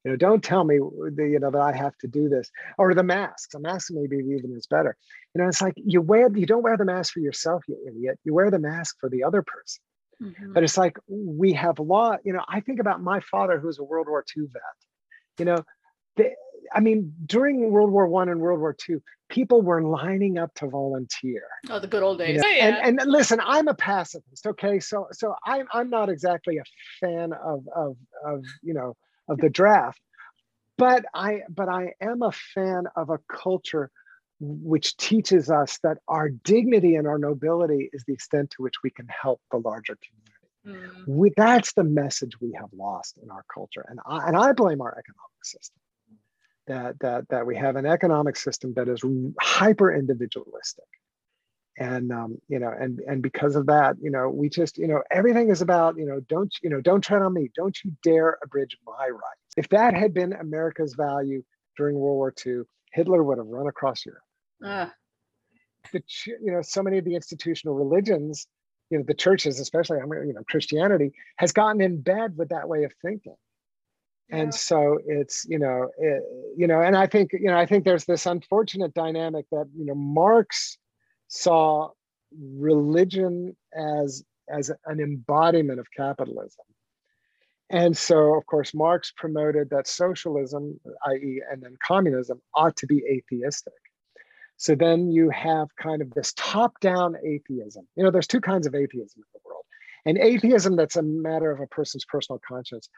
You know don't tell me the, you know that i have to do this. Or the masks. A mask maybe even is better. You know it's like you wear you don't wear the mask for yourself you idiot. You wear the mask for the other person. Mhm. but it's like we have law you know i think about my father who's a world war ii vet. You know the, i mean during world war one and world war ii people were lining up to volunteer. Oh the good old you days. know, Oh, yeah. and, and listen i'm a pacifist okay? So so i'm i'm not exactly a fan of of of you know of the draft but i but i am a fan of a culture which teaches us that our dignity and our nobility is the extent to which we can help the larger community. Mm. we, that's the message we have lost in our culture and I, and I blame our economic system that that that we have an economic system that is hyper individualistic. And um, you know and and because of that you know we just you know everything is about you know don't you know don't tread on me. Don't you dare abridge my rights. If that had been america's value during world war ii hitler would have run across europe. Ah, the you know so many of the institutional religions you know the churches especially i mean you know christianity has gotten in bed with that way of thinking yeah. and so it's you know it, you know and i think you know i think there's this unfortunate dynamic that you know marx saw religion as as an embodiment of capitalism. And so of course marx promoted that socialism i.e and then communism ought to be atheistic. So then you have kind of this top down atheism. You know there's two kinds of atheism in the world. An atheism that's a matter of a person's personal conscience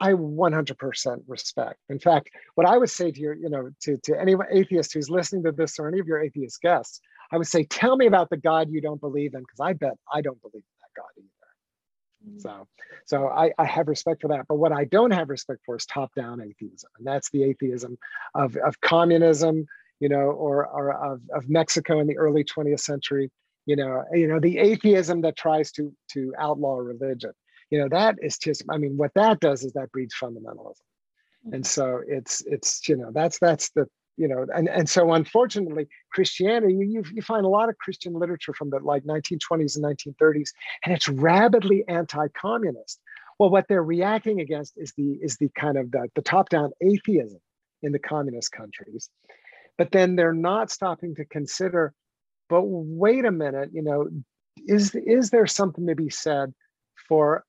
I 100% respect. In fact, what I would say to your, you know, to, to any atheist who's listening to this or any of your atheist guests, I would say, tell me about the God you don't believe in, because I bet I don't believe in that God either. Mm. So, so I, I have respect for that. But what I don't have respect for is top-down atheism, and that's the atheism of, of communism, you know, or, or of, of Mexico in the early 20th century. You know, you know, the atheism that tries to to outlaw religion you know that is just i mean what that does is that breeds fundamentalism mm-hmm. and so it's it's you know that's that's the you know, and, and so unfortunately, Christianity, you, you find a lot of Christian literature from the like 1920s and 1930s, and it's rabidly anti-communist. Well, what they're reacting against is the is the kind of the, the top-down atheism in the communist countries. But then they're not stopping to consider, but wait a minute, you know, is is there something to be said for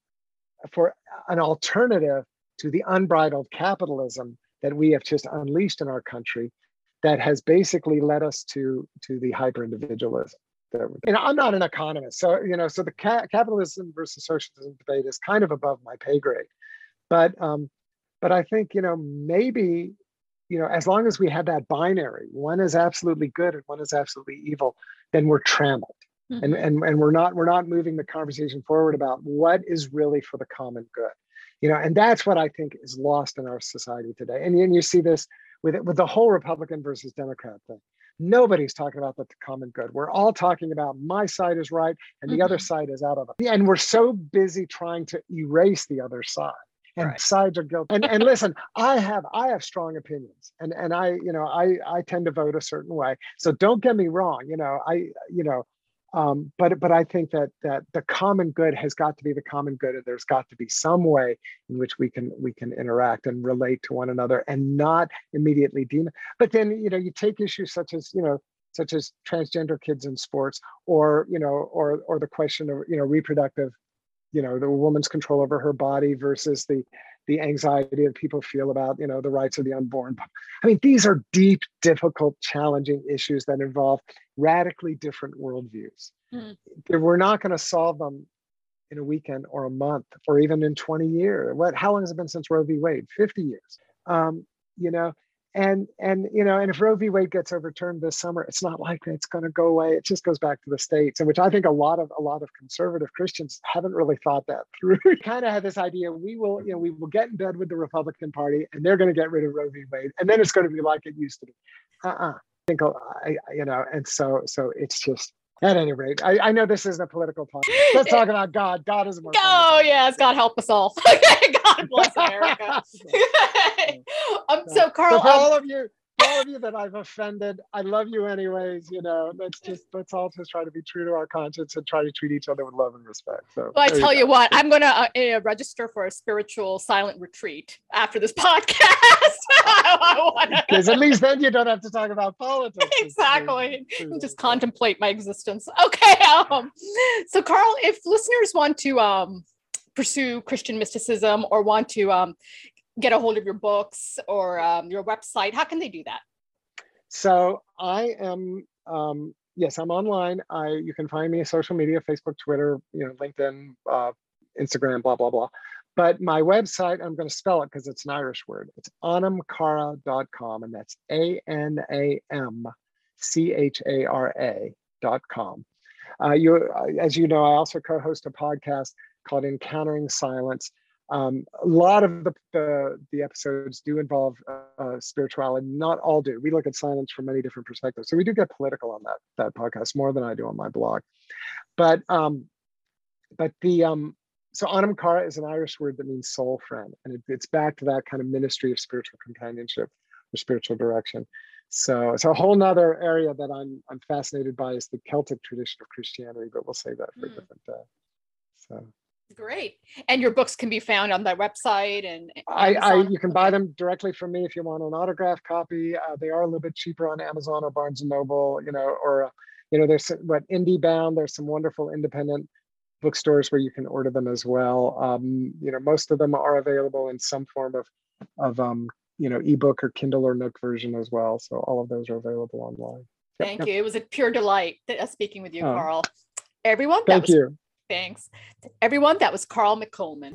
for an alternative to the unbridled capitalism that we have just unleashed in our country that has basically led us to to the hyper individualism you know i'm not an economist so you know so the ca- capitalism versus socialism debate is kind of above my pay grade. But um but i think you know maybe you know as long as we have that binary one is absolutely good and one is absolutely evil then we're trammeled mm-hmm. and, and and we're not we're not moving the conversation forward about what is really for the common good you know and that's what i think is lost in our society today and, and you see this with with the whole republican versus democrat thing nobody's talking about the common good we're all talking about my side is right and the mm-hmm. other side is out of it and we're so busy trying to erase the other side and right. sides are guilty and, and listen i have i have strong opinions and and i you know i i tend to vote a certain way so don't get me wrong you know i you know um, but but I think that that the common good has got to be the common good, and there's got to be some way in which we can we can interact and relate to one another, and not immediately demon. But then you know you take issues such as you know such as transgender kids in sports, or you know or or the question of you know reproductive, you know the woman's control over her body versus the the anxiety that people feel about you know the rights of the unborn i mean these are deep difficult challenging issues that involve radically different worldviews. Mm. we're not going to solve them in a weekend or a month or even in 20 years. What how long has it been since roe v. Wade? 50 years. Um, you know and and you know and if roe v. Wade gets overturned this summer it's not likely it's going to go away. It just goes back to the states and which i think a lot of a lot of conservative christians haven't really thought that through. <laughs> Kind of had this idea we will you know we will get in bed with the republican party and they're going to get rid of roe v. Wade and then it's going to be like it used to be. Uh-uh think I, you know and so so it's just at any rate, I, I know this isn't a political talk. Let's talk about God. God is more. Oh yes, God help us all. <laughs> God bless America. <laughs> <laughs> um, so Carl, so for um, all of you, all of you that I've offended, I love you anyways. You know, let's just let's all just try to be true to our conscience and try to treat each other with love and respect. So, well, I tell you, you what, I'm to uh, uh, register for a spiritual silent retreat after this <laughs> podcast. <laughs> Because <laughs> at least then you don't have to talk about politics. Exactly, just contemplate my existence. Okay. Um, so, Carl, if listeners want to um, pursue Christian mysticism or want to um, get a hold of your books or um, your website, how can they do that? So I am, um, yes, I'm online. I you can find me social media, Facebook, Twitter, you know, LinkedIn, uh, Instagram, blah blah blah. But my website, I'm going to spell it because it's an Irish word. It's anamchara.com, and that's A N A M C H A R A.com. Uh, you, uh, as you know, I also co-host a podcast called Encountering Silence, um, a lot of the, the, the episodes do involve uh, spirituality. Not all do. We look at silence from many different perspectives. So we do get political on that that podcast more than I do on my blog. But um, but the um, so Anam Cara is an Irish word that means soul friend, and it, it's back to that kind of ministry of spiritual companionship or spiritual direction. So it's a whole nother area that I'm I'm fascinated by is the Celtic tradition of Christianity, but we'll save that for mm. a different day. So Great. And your books can be found on that website and I, I, you can buy them directly from me if you want an autograph copy. Uh, they are a little bit cheaper on Amazon or Barnes and Noble, you know, or uh, you know, there's what IndieBound. There's some wonderful independent bookstores where you can order them as well. Um, you know, most of them are available in some form of of um, you know, ebook or Kindle or Nook version as well. So all of those are available online. Thank yep, you. It was a pure delight uh, speaking with you, oh. Carl. Everyone, thank was- you Thanks. Everyone, that was Carl McColman.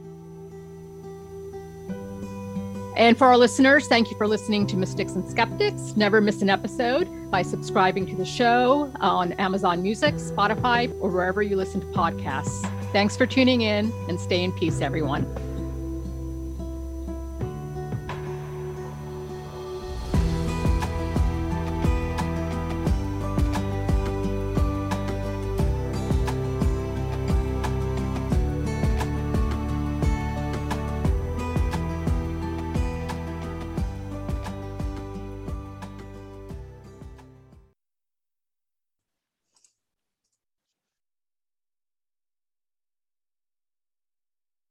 And for our listeners, thank you for listening to Mystics and Skeptics. Never miss an episode by subscribing to the show on Amazon Music, Spotify, or wherever you listen to podcasts. Thanks for tuning in and stay in peace, everyone.